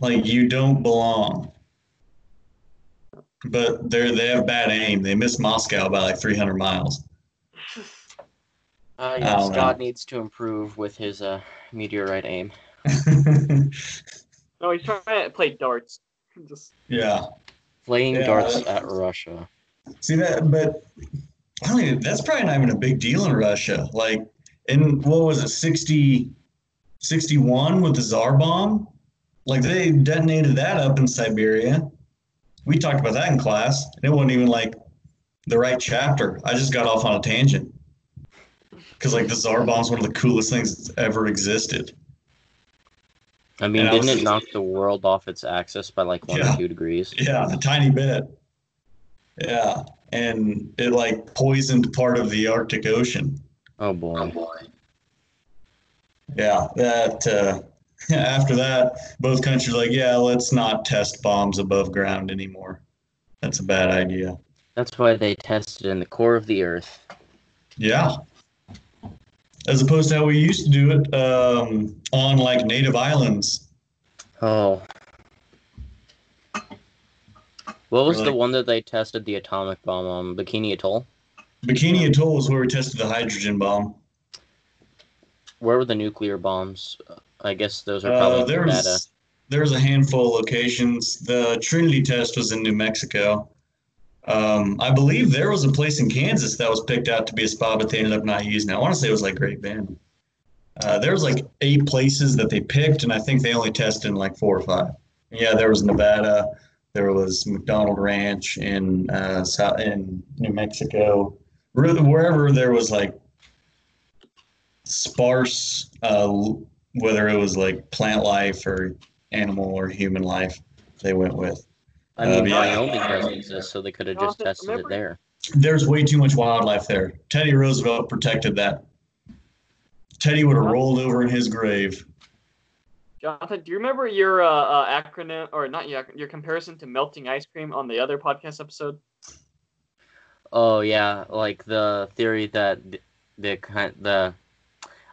Like you don't belong. But they're they have bad aim. They miss Moscow by like 300 miles.
Uh,
I
yes,
don't.
God needs to improve with his uh, meteorite aim.
No, he's trying to play darts. Just
yeah.
Playing
Yeah,
darts
that's-
at Russia.
See that, but I don't even, that's probably not even a big deal in Russia. Like, in what was it, 60, 61 with the Tsar bomb? Like, they detonated that up in Siberia. We talked about that in class. and It wasn't even like the right chapter. I just got off on a tangent. Because, like, the Tsar bomb's one of the coolest things that's ever existed.
I mean,
And
didn't
was-
it knock the world off its axis by like one
Yeah.
or two degrees?
Yeah, a tiny bit. Yeah. And it, like, poisoned part of the Arctic Ocean.
Oh boy. Oh boy.
Yeah, that uh, after that, both countries like, yeah, let's not test bombs above ground anymore. That's a bad idea.
That's why they tested in the core of the earth.
Yeah. As opposed to how we used to do it um, on like native islands.
Oh. What was
Or,
the one that they tested the atomic bomb on? Bikini Atoll?
Bikini Atoll is where we tested the hydrogen bomb.
Where were the nuclear bombs? I guess those are
Uh,
probably
there
Nevada.
was there's a handful of locations. The Trinity test was in New Mexico. Um, I believe there was a place in Kansas that was picked out to be a spot, but they ended up not using it. I want to say it was like Great Bend. Uh, there was like eight places that they picked, and I think they only tested in like four or five. Yeah, there was Nevada, there was McDonald Ranch in uh, South in New Mexico, Re- Wherever there was like sparse, uh, whether it was like plant life or animal or human life, they went with.
I mean,
Uh, yeah.
Wyoming doesn't exist, so they could have just
Jonathan,
tested it there.
There's way too much wildlife there. Teddy Roosevelt protected that. Teddy would have rolled over in his grave.
Jonathan, do you remember your uh, uh, acronym or not your your comparison to melting ice cream on the other podcast episode?
Oh yeah, like the theory that the, the kind the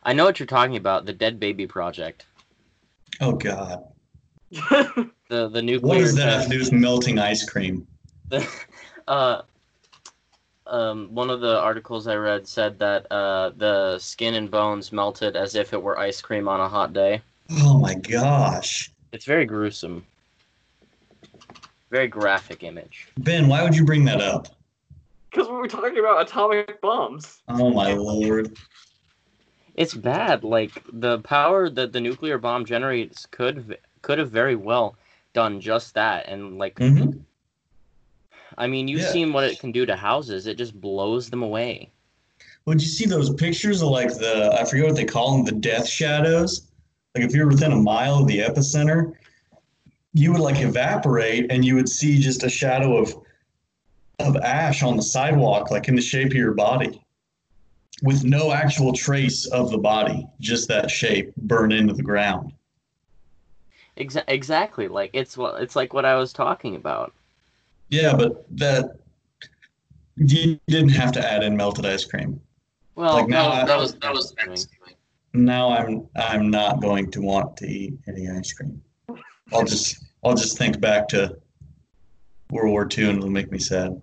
I know what you're talking about, the dead baby project.
Oh God!
The the nuclear
What does that have
test-
to melting ice cream?
uh um one of the articles I read said that uh the skin and bones melted as if it were ice cream on a hot day.
Oh my gosh,
It's very gruesome. Very graphic image.
Ben, why would you bring that up?
Because we were talking about atomic bombs.
Oh my lord!
It's bad. Like the power that the nuclear bomb generates could could have very well done just that. And like,
hmm
I mean, you've
Yeah.
seen what it can do to houses. It just blows them away.
Would you see those pictures of like the I forget what they call them, the death shadows? Like if you're within a mile of the epicenter, you would like evaporate and you would see just a shadow of of ash on the sidewalk, like in the shape of your body, with no actual trace of the body, just that shape burned into the ground.
Exa- exactly. Like it's what it's like what I was talking about.
Yeah, but that you didn't have to add in melted ice cream.
Well,
Like, now
that,
I-
that was that was
Now I'm I'm not going to want to eat any ice cream. I'll just I'll just think back to World War II and it'll make me sad.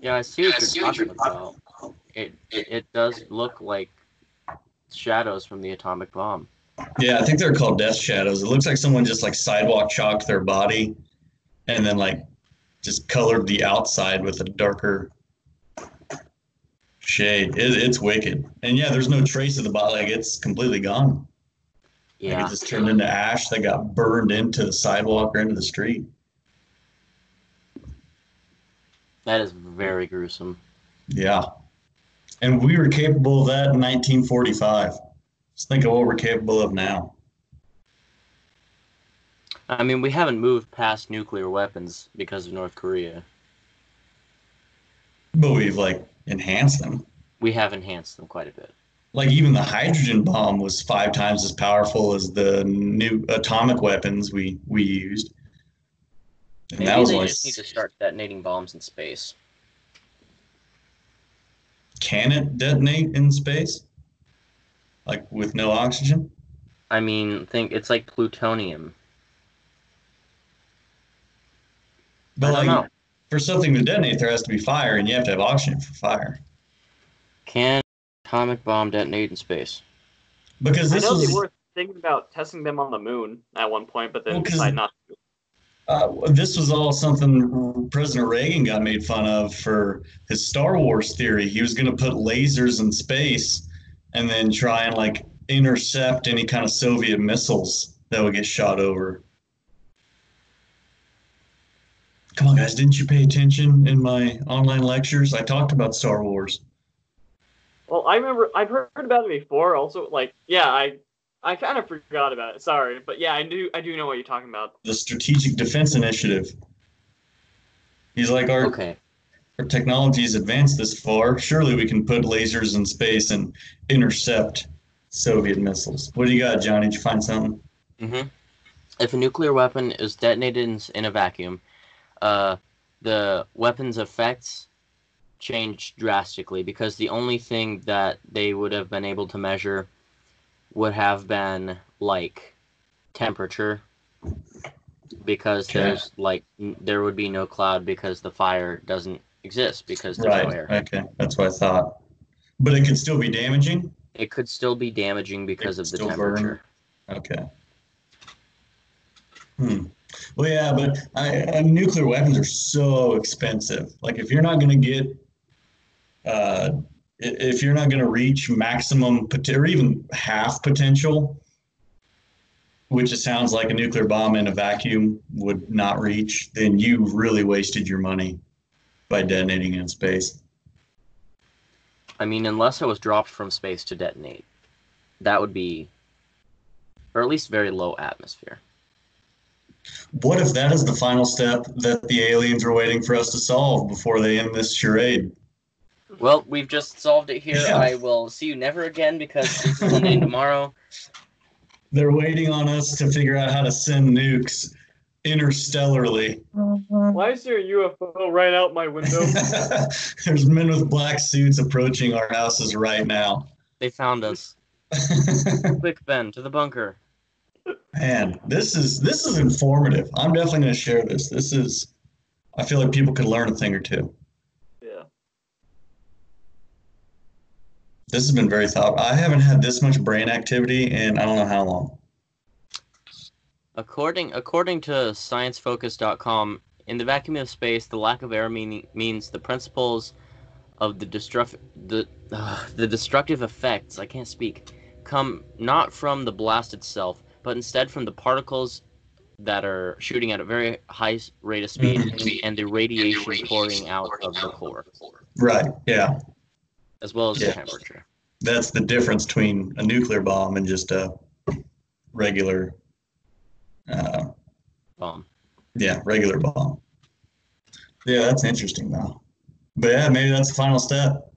Yeah, I see what you're talking about. It, it it does look like shadows from the atomic bomb.
Yeah, I think they're called death shadows. It looks like someone just like sidewalk chalked their body and then like just colored the outside with a darker shade. It, it's wicked. And yeah, there's no trace of the body. Like it's completely gone. Like
Yeah.
it just turned into ash that got burned into the sidewalk or into the street.
That is very gruesome.
Yeah. And we were capable of that in 1945. Just think of what we're capable of now.
I mean, we haven't moved past nuclear weapons because of North Korea.
But we've like enhanced them.
We have enhanced them quite a bit.
Like even the hydrogen bomb was five times as powerful as the new atomic weapons we we used. And
Maybe
that was
they
like,
just need to start detonating bombs in space.
can it detonate in space? Like with no oxygen?
I mean, think it's like plutonium.
But
I don't
like
know.
for something to detonate, there has to be fire, and you have to have oxygen for fire.
Can atomic bomb detonate in space?
Because
I
this
know
was
they were thinking about testing them on the moon at one point, but then
Well, 'cause-
decided not to.
Uh, this was all something President Reagan got made fun of for his Star Wars theory. He was going to put lasers in space and then try and like intercept any kind of Soviet missiles that would get shot over. Come on, guys, didn't you pay attention in my online lectures? I talked about Star Wars.
Well, I remember I've heard about it before. Also, like, yeah, I I kind of forgot about it. Sorry, but yeah, I do I do know what you're talking about.
The Strategic Defense Initiative. He's like, our,
Okay.
Our technology is advanced this far. Surely we can put lasers in space and intercept Soviet missiles. What do you got, Johnny? Did you find something?
hmm If a nuclear weapon is detonated in, in a vacuum, uh, the weapon's effects change drastically because the only thing that they would have been able to measure would have been like temperature because
Okay.
there's like n- there would be no cloud because the fire doesn't exist because there's no
Right.
air.
Okay. That's what I thought. But it could still be damaging.
It could still be damaging because of the
still burn.
temperature.
Okay. Hmm. Well, yeah, but I, uh, nuclear weapons are so expensive. Like, if you're not going to get, uh, if you're not going to reach maximum pot- or even half potential, which it sounds like a nuclear bomb in a vacuum would not reach, then you really wasted your money by detonating in space.
I mean, unless it was dropped from space to detonate, that would be, or at least very low atmosphere.
What if that is the final step that the aliens are waiting for us to solve before they end this charade?
Well, we've just solved it here.
Yeah.
I will see you never again because is ending tomorrow.
They're waiting on us to figure out how to send nukes interstellarly. Mm-hmm.
Why is there a UFO right out my window?
There's men with black suits approaching our houses right now.
They found us. Quick, Ben, to the bunker.
Man, this is this is informative. I'm definitely going to share this. This is, I feel like people could learn a thing or two.
yeah.
This has been very thought. I haven't had this much brain activity in I don't know how long.
According according to sciencefocus.com, in the vacuum of space, the lack of air mean, means the principles of the destruct the uh, the destructive effects, I can't speak, come not from the blast itself, but instead from the particles that are shooting at a very high rate of speed
Mhm.
and the radiation pouring out of the core,
Right. Yeah.
as well as
Yeah.
the temperature.
That's the difference between a nuclear bomb and just a regular, uh,
Bomb.
yeah, regular bomb. Yeah, that's interesting though. But yeah, maybe that's the final step.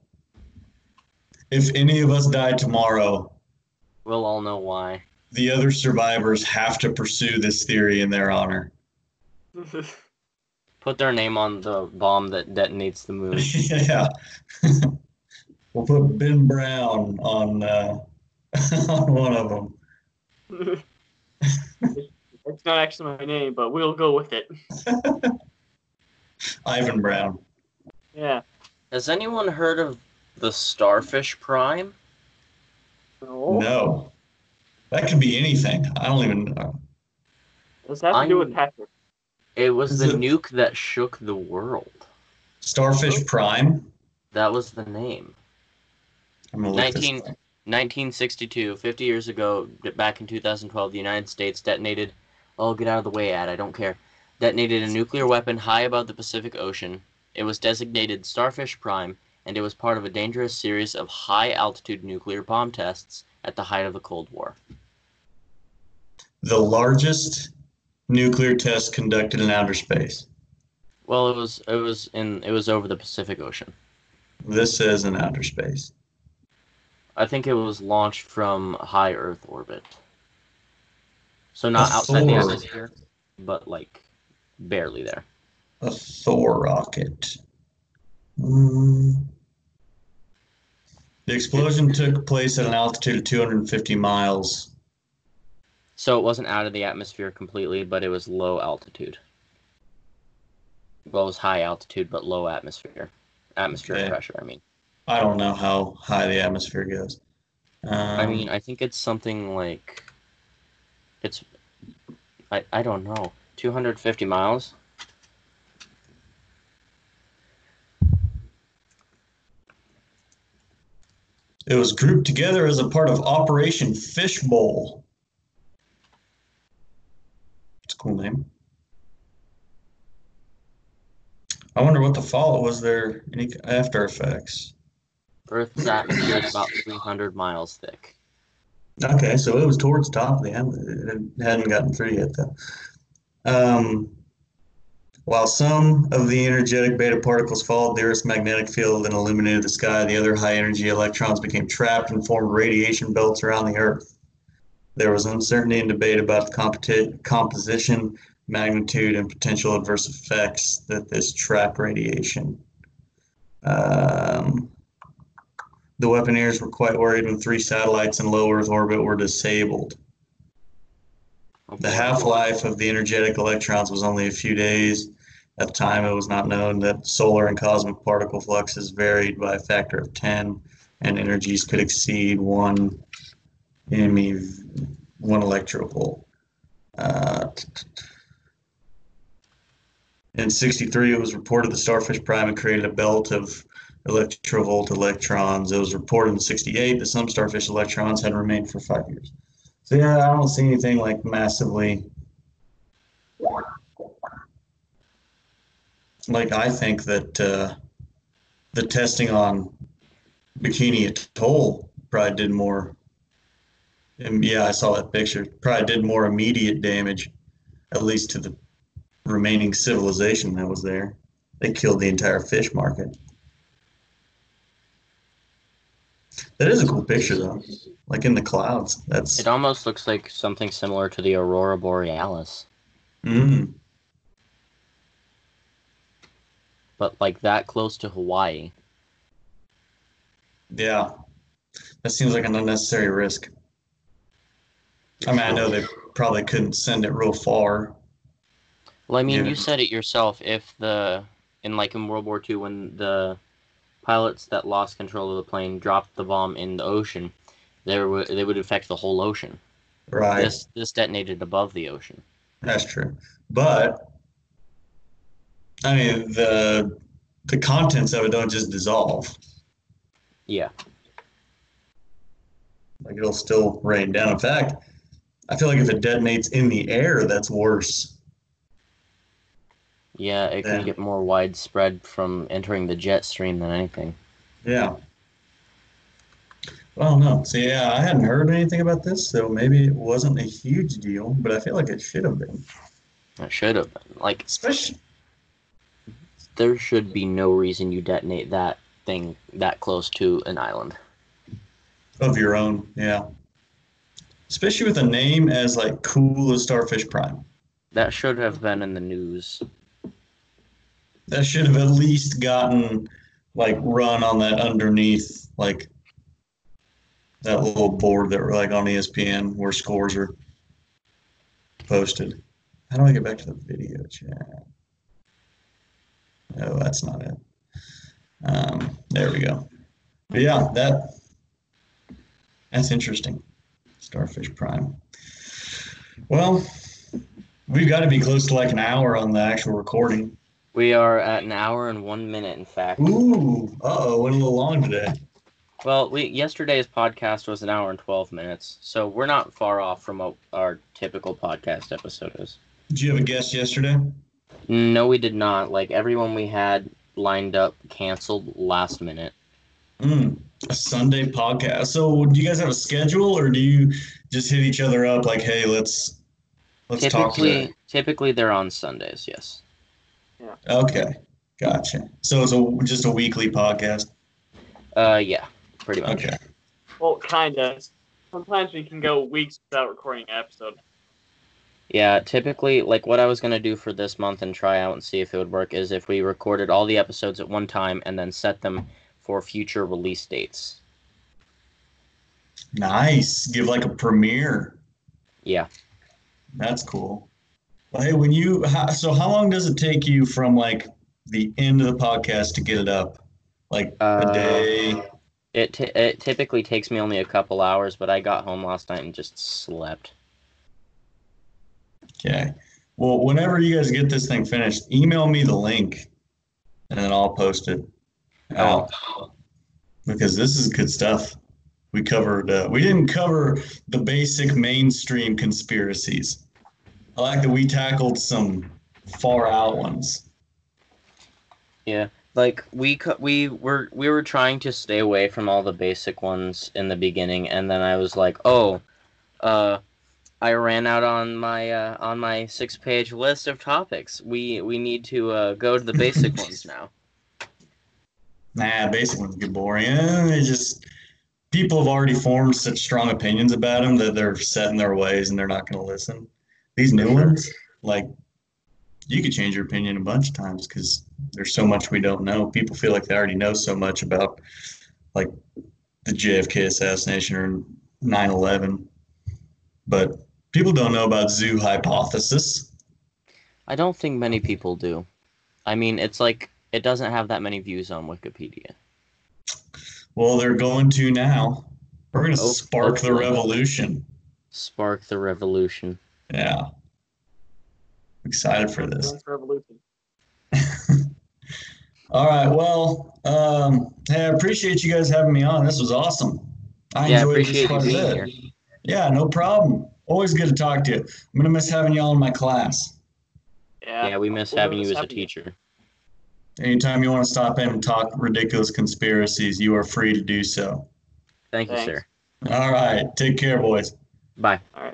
If any of us die tomorrow,
We'll all know why.
the other survivors have to pursue this theory in their honor.
Put their name on the bomb that detonates the moon.
yeah. we'll put Ben Brown on uh, on one of them.
It's not actually my name, but we'll go with it.
Ivan Brown.
Yeah.
Has anyone heard of the Starfish Prime?
No.
No. That could be anything. I don't even know.
Does that have to do with Patrick?
It was
Is
the
it-
nuke that shook the world.
Starfish Prime.
That was the name.
I'm gonna look this
19 1962, 50 years ago, back in 2012, the United States detonated. Oh, get out of the way, Ad. I don't care. Detonated a nuclear weapon high above the Pacific Ocean. It was designated Starfish Prime, and it was part of a dangerous series of high altitude nuclear bomb tests at the height of the Cold War.
The largest nuclear test conducted in outer space.
Well, it was it was in it was over the Pacific Ocean.
This says in outer space.
I think it was launched from high Earth orbit. So not
A
outside the atmosphere, but like barely there.
A Thor rocket. Mm. The explosion took place at an altitude of 250 miles.
So it wasn't out of the atmosphere completely, but it was low altitude. Well, it was high altitude, but low atmosphere. Atmospheric
Okay.
pressure, I mean.
I don't know how high the atmosphere goes. Um,
I mean, I think it's something like. It's. I, I don't know. 250 miles?
it was grouped together as a part of Operation Fishbowl. It's a cool name. I wonder what the fault was there. Any after effects?
Earth's atmosphere is about 300 miles thick.
Okay, so it was towards the top of the end. It hadn't gotten through yet, though. Um, while some of the energetic beta particles followed the Earth's magnetic field and illuminated the sky, the other high energy electrons became trapped and formed radiation belts around the Earth. There was uncertainty and debate about the composition, magnitude, and potential adverse effects that this trapped radiation. Um, the weaponeers were quite worried when three satellites in low Earth orbit were disabled. The half life of the energetic electrons was only a few days. At the time, it was not known that solar and cosmic particle fluxes varied by a factor of 10, and energies could exceed one MeV, one electrovolt. Uh, in 63, it was reported the Starfish Prime had created a belt of electrovolt electrons. It was reported in 68 that some starfish electrons had remained for five years. So yeah, I don't see anything like massively. Like I think that uh, the testing on Bikini Atoll probably did more. And yeah, I saw that picture. Probably did more immediate damage, at least to the remaining civilization that was there. They killed the entire fish market. That is a cool picture, though. Like in the clouds. That's
It almost looks like something similar to the aurora borealis,
mm,
but like that close to Hawaii.
yeah. That seems like an unnecessary risk. I mean, I know they probably couldn't send it real far.
Well, I mean,
Yeah.
you said it yourself. If the in like in World War II, when the pilots that lost control of the plane dropped the bomb in the ocean, there would they would affect the whole ocean.
Right.
This this detonated above the ocean.
That's true. But I mean the the contents of it don't just dissolve.
Yeah,
Like it'll still rain down. In fact, I feel like if it detonates in the air, that's worse.
Yeah, it can get more widespread from entering the jet stream than anything.
Yeah. Well, no. So yeah, I hadn't heard anything about this, so maybe it wasn't a huge deal, but I feel like it should have been.
It should have been. Like
Especially
there should be no reason you detonate that thing that close to an island.
of your own, yeah. Especially with a name as like cool as Starfish Prime.
That should have been in the news.
That should have at least gotten like run on that underneath like that little board that were like on ESPN where scores are posted. How do I get back to the video chat? Oh, that's not it. Um, there we go. But yeah, that that's interesting. Starfish Prime. Well, we've got to be close to like an hour on the actual recording.
We are at an hour and one minute, in fact.
Ooh, uh oh, went a little long today.
Well, we yesterday's podcast was an hour and twelve minutes, so we're not far off from what our typical podcast episode is.
Did you have a guest yesterday?
No, we did not. Like everyone we had lined up canceled last minute.
Mm, a Sunday podcast. So, do you guys have a schedule, or do you just hit each other up like, "Hey, let's let's talk today"?
typically they're on Sundays. Yes.
Okay, gotcha. So it's a just a weekly podcast.
Uh, yeah, pretty much.
Okay.
Well, kinda. Sometimes we can go weeks without recording an episode.
Yeah, typically, like what I was gonna do for this month and try out and see if it would work is if we recorded all the episodes at one time and then set them for future release dates.
Nice. Give like a premiere.
Yeah.
That's cool. Hey, when you how, so how long does it take you from like the end of the podcast to get it up? Like a
Uh,
day?
It t- it typically takes me only a couple hours, but I got home last night and just slept.
Okay. Well, whenever you guys get this thing finished, email me the link, and then I'll post it out because this is good stuff. We covered. Uh, we didn't cover the basic mainstream conspiracies. I like that we tackled some far out ones.
Yeah, like we we were we were trying to stay away from all the basic ones in the beginning, and then I was like, oh, uh, I ran out on my uh, on my six page list of topics. We we need to uh, go to the basic ones now.
Nah, basic ones get boring. Eh, they just people have already formed such strong opinions about them that they're set in their ways and they're not going to listen. These new ones, like you could change your opinion a bunch of times because there's so much we don't know. People feel like they already know so much about like the JFK assassination or 9/11, but people don't know about zoo hypothesis.
I don't think many people do. I mean, it's like it doesn't have that many views on Wikipedia.
Well, they're going to now. We're going to
Oh,
spark the revolution.
Spark the revolution.
Yeah. Excited for this.
Revolution.
All right. Well, um, hey, I appreciate you guys having me on. This was awesome. I
yeah, I
enjoyed this
appreciate you
quite a bit.
here.
Yeah, no problem. Always good to talk to you. I'm gonna miss having y'all in my class.
Yeah.
Yeah, we miss
We'll
having
miss
you as a
having you.
teacher.
Anytime you want to stop in and talk ridiculous conspiracies, you are free to do so.
Thank you,
Thanks.
sir.
All right. Take care, boys.
Bye.
All right.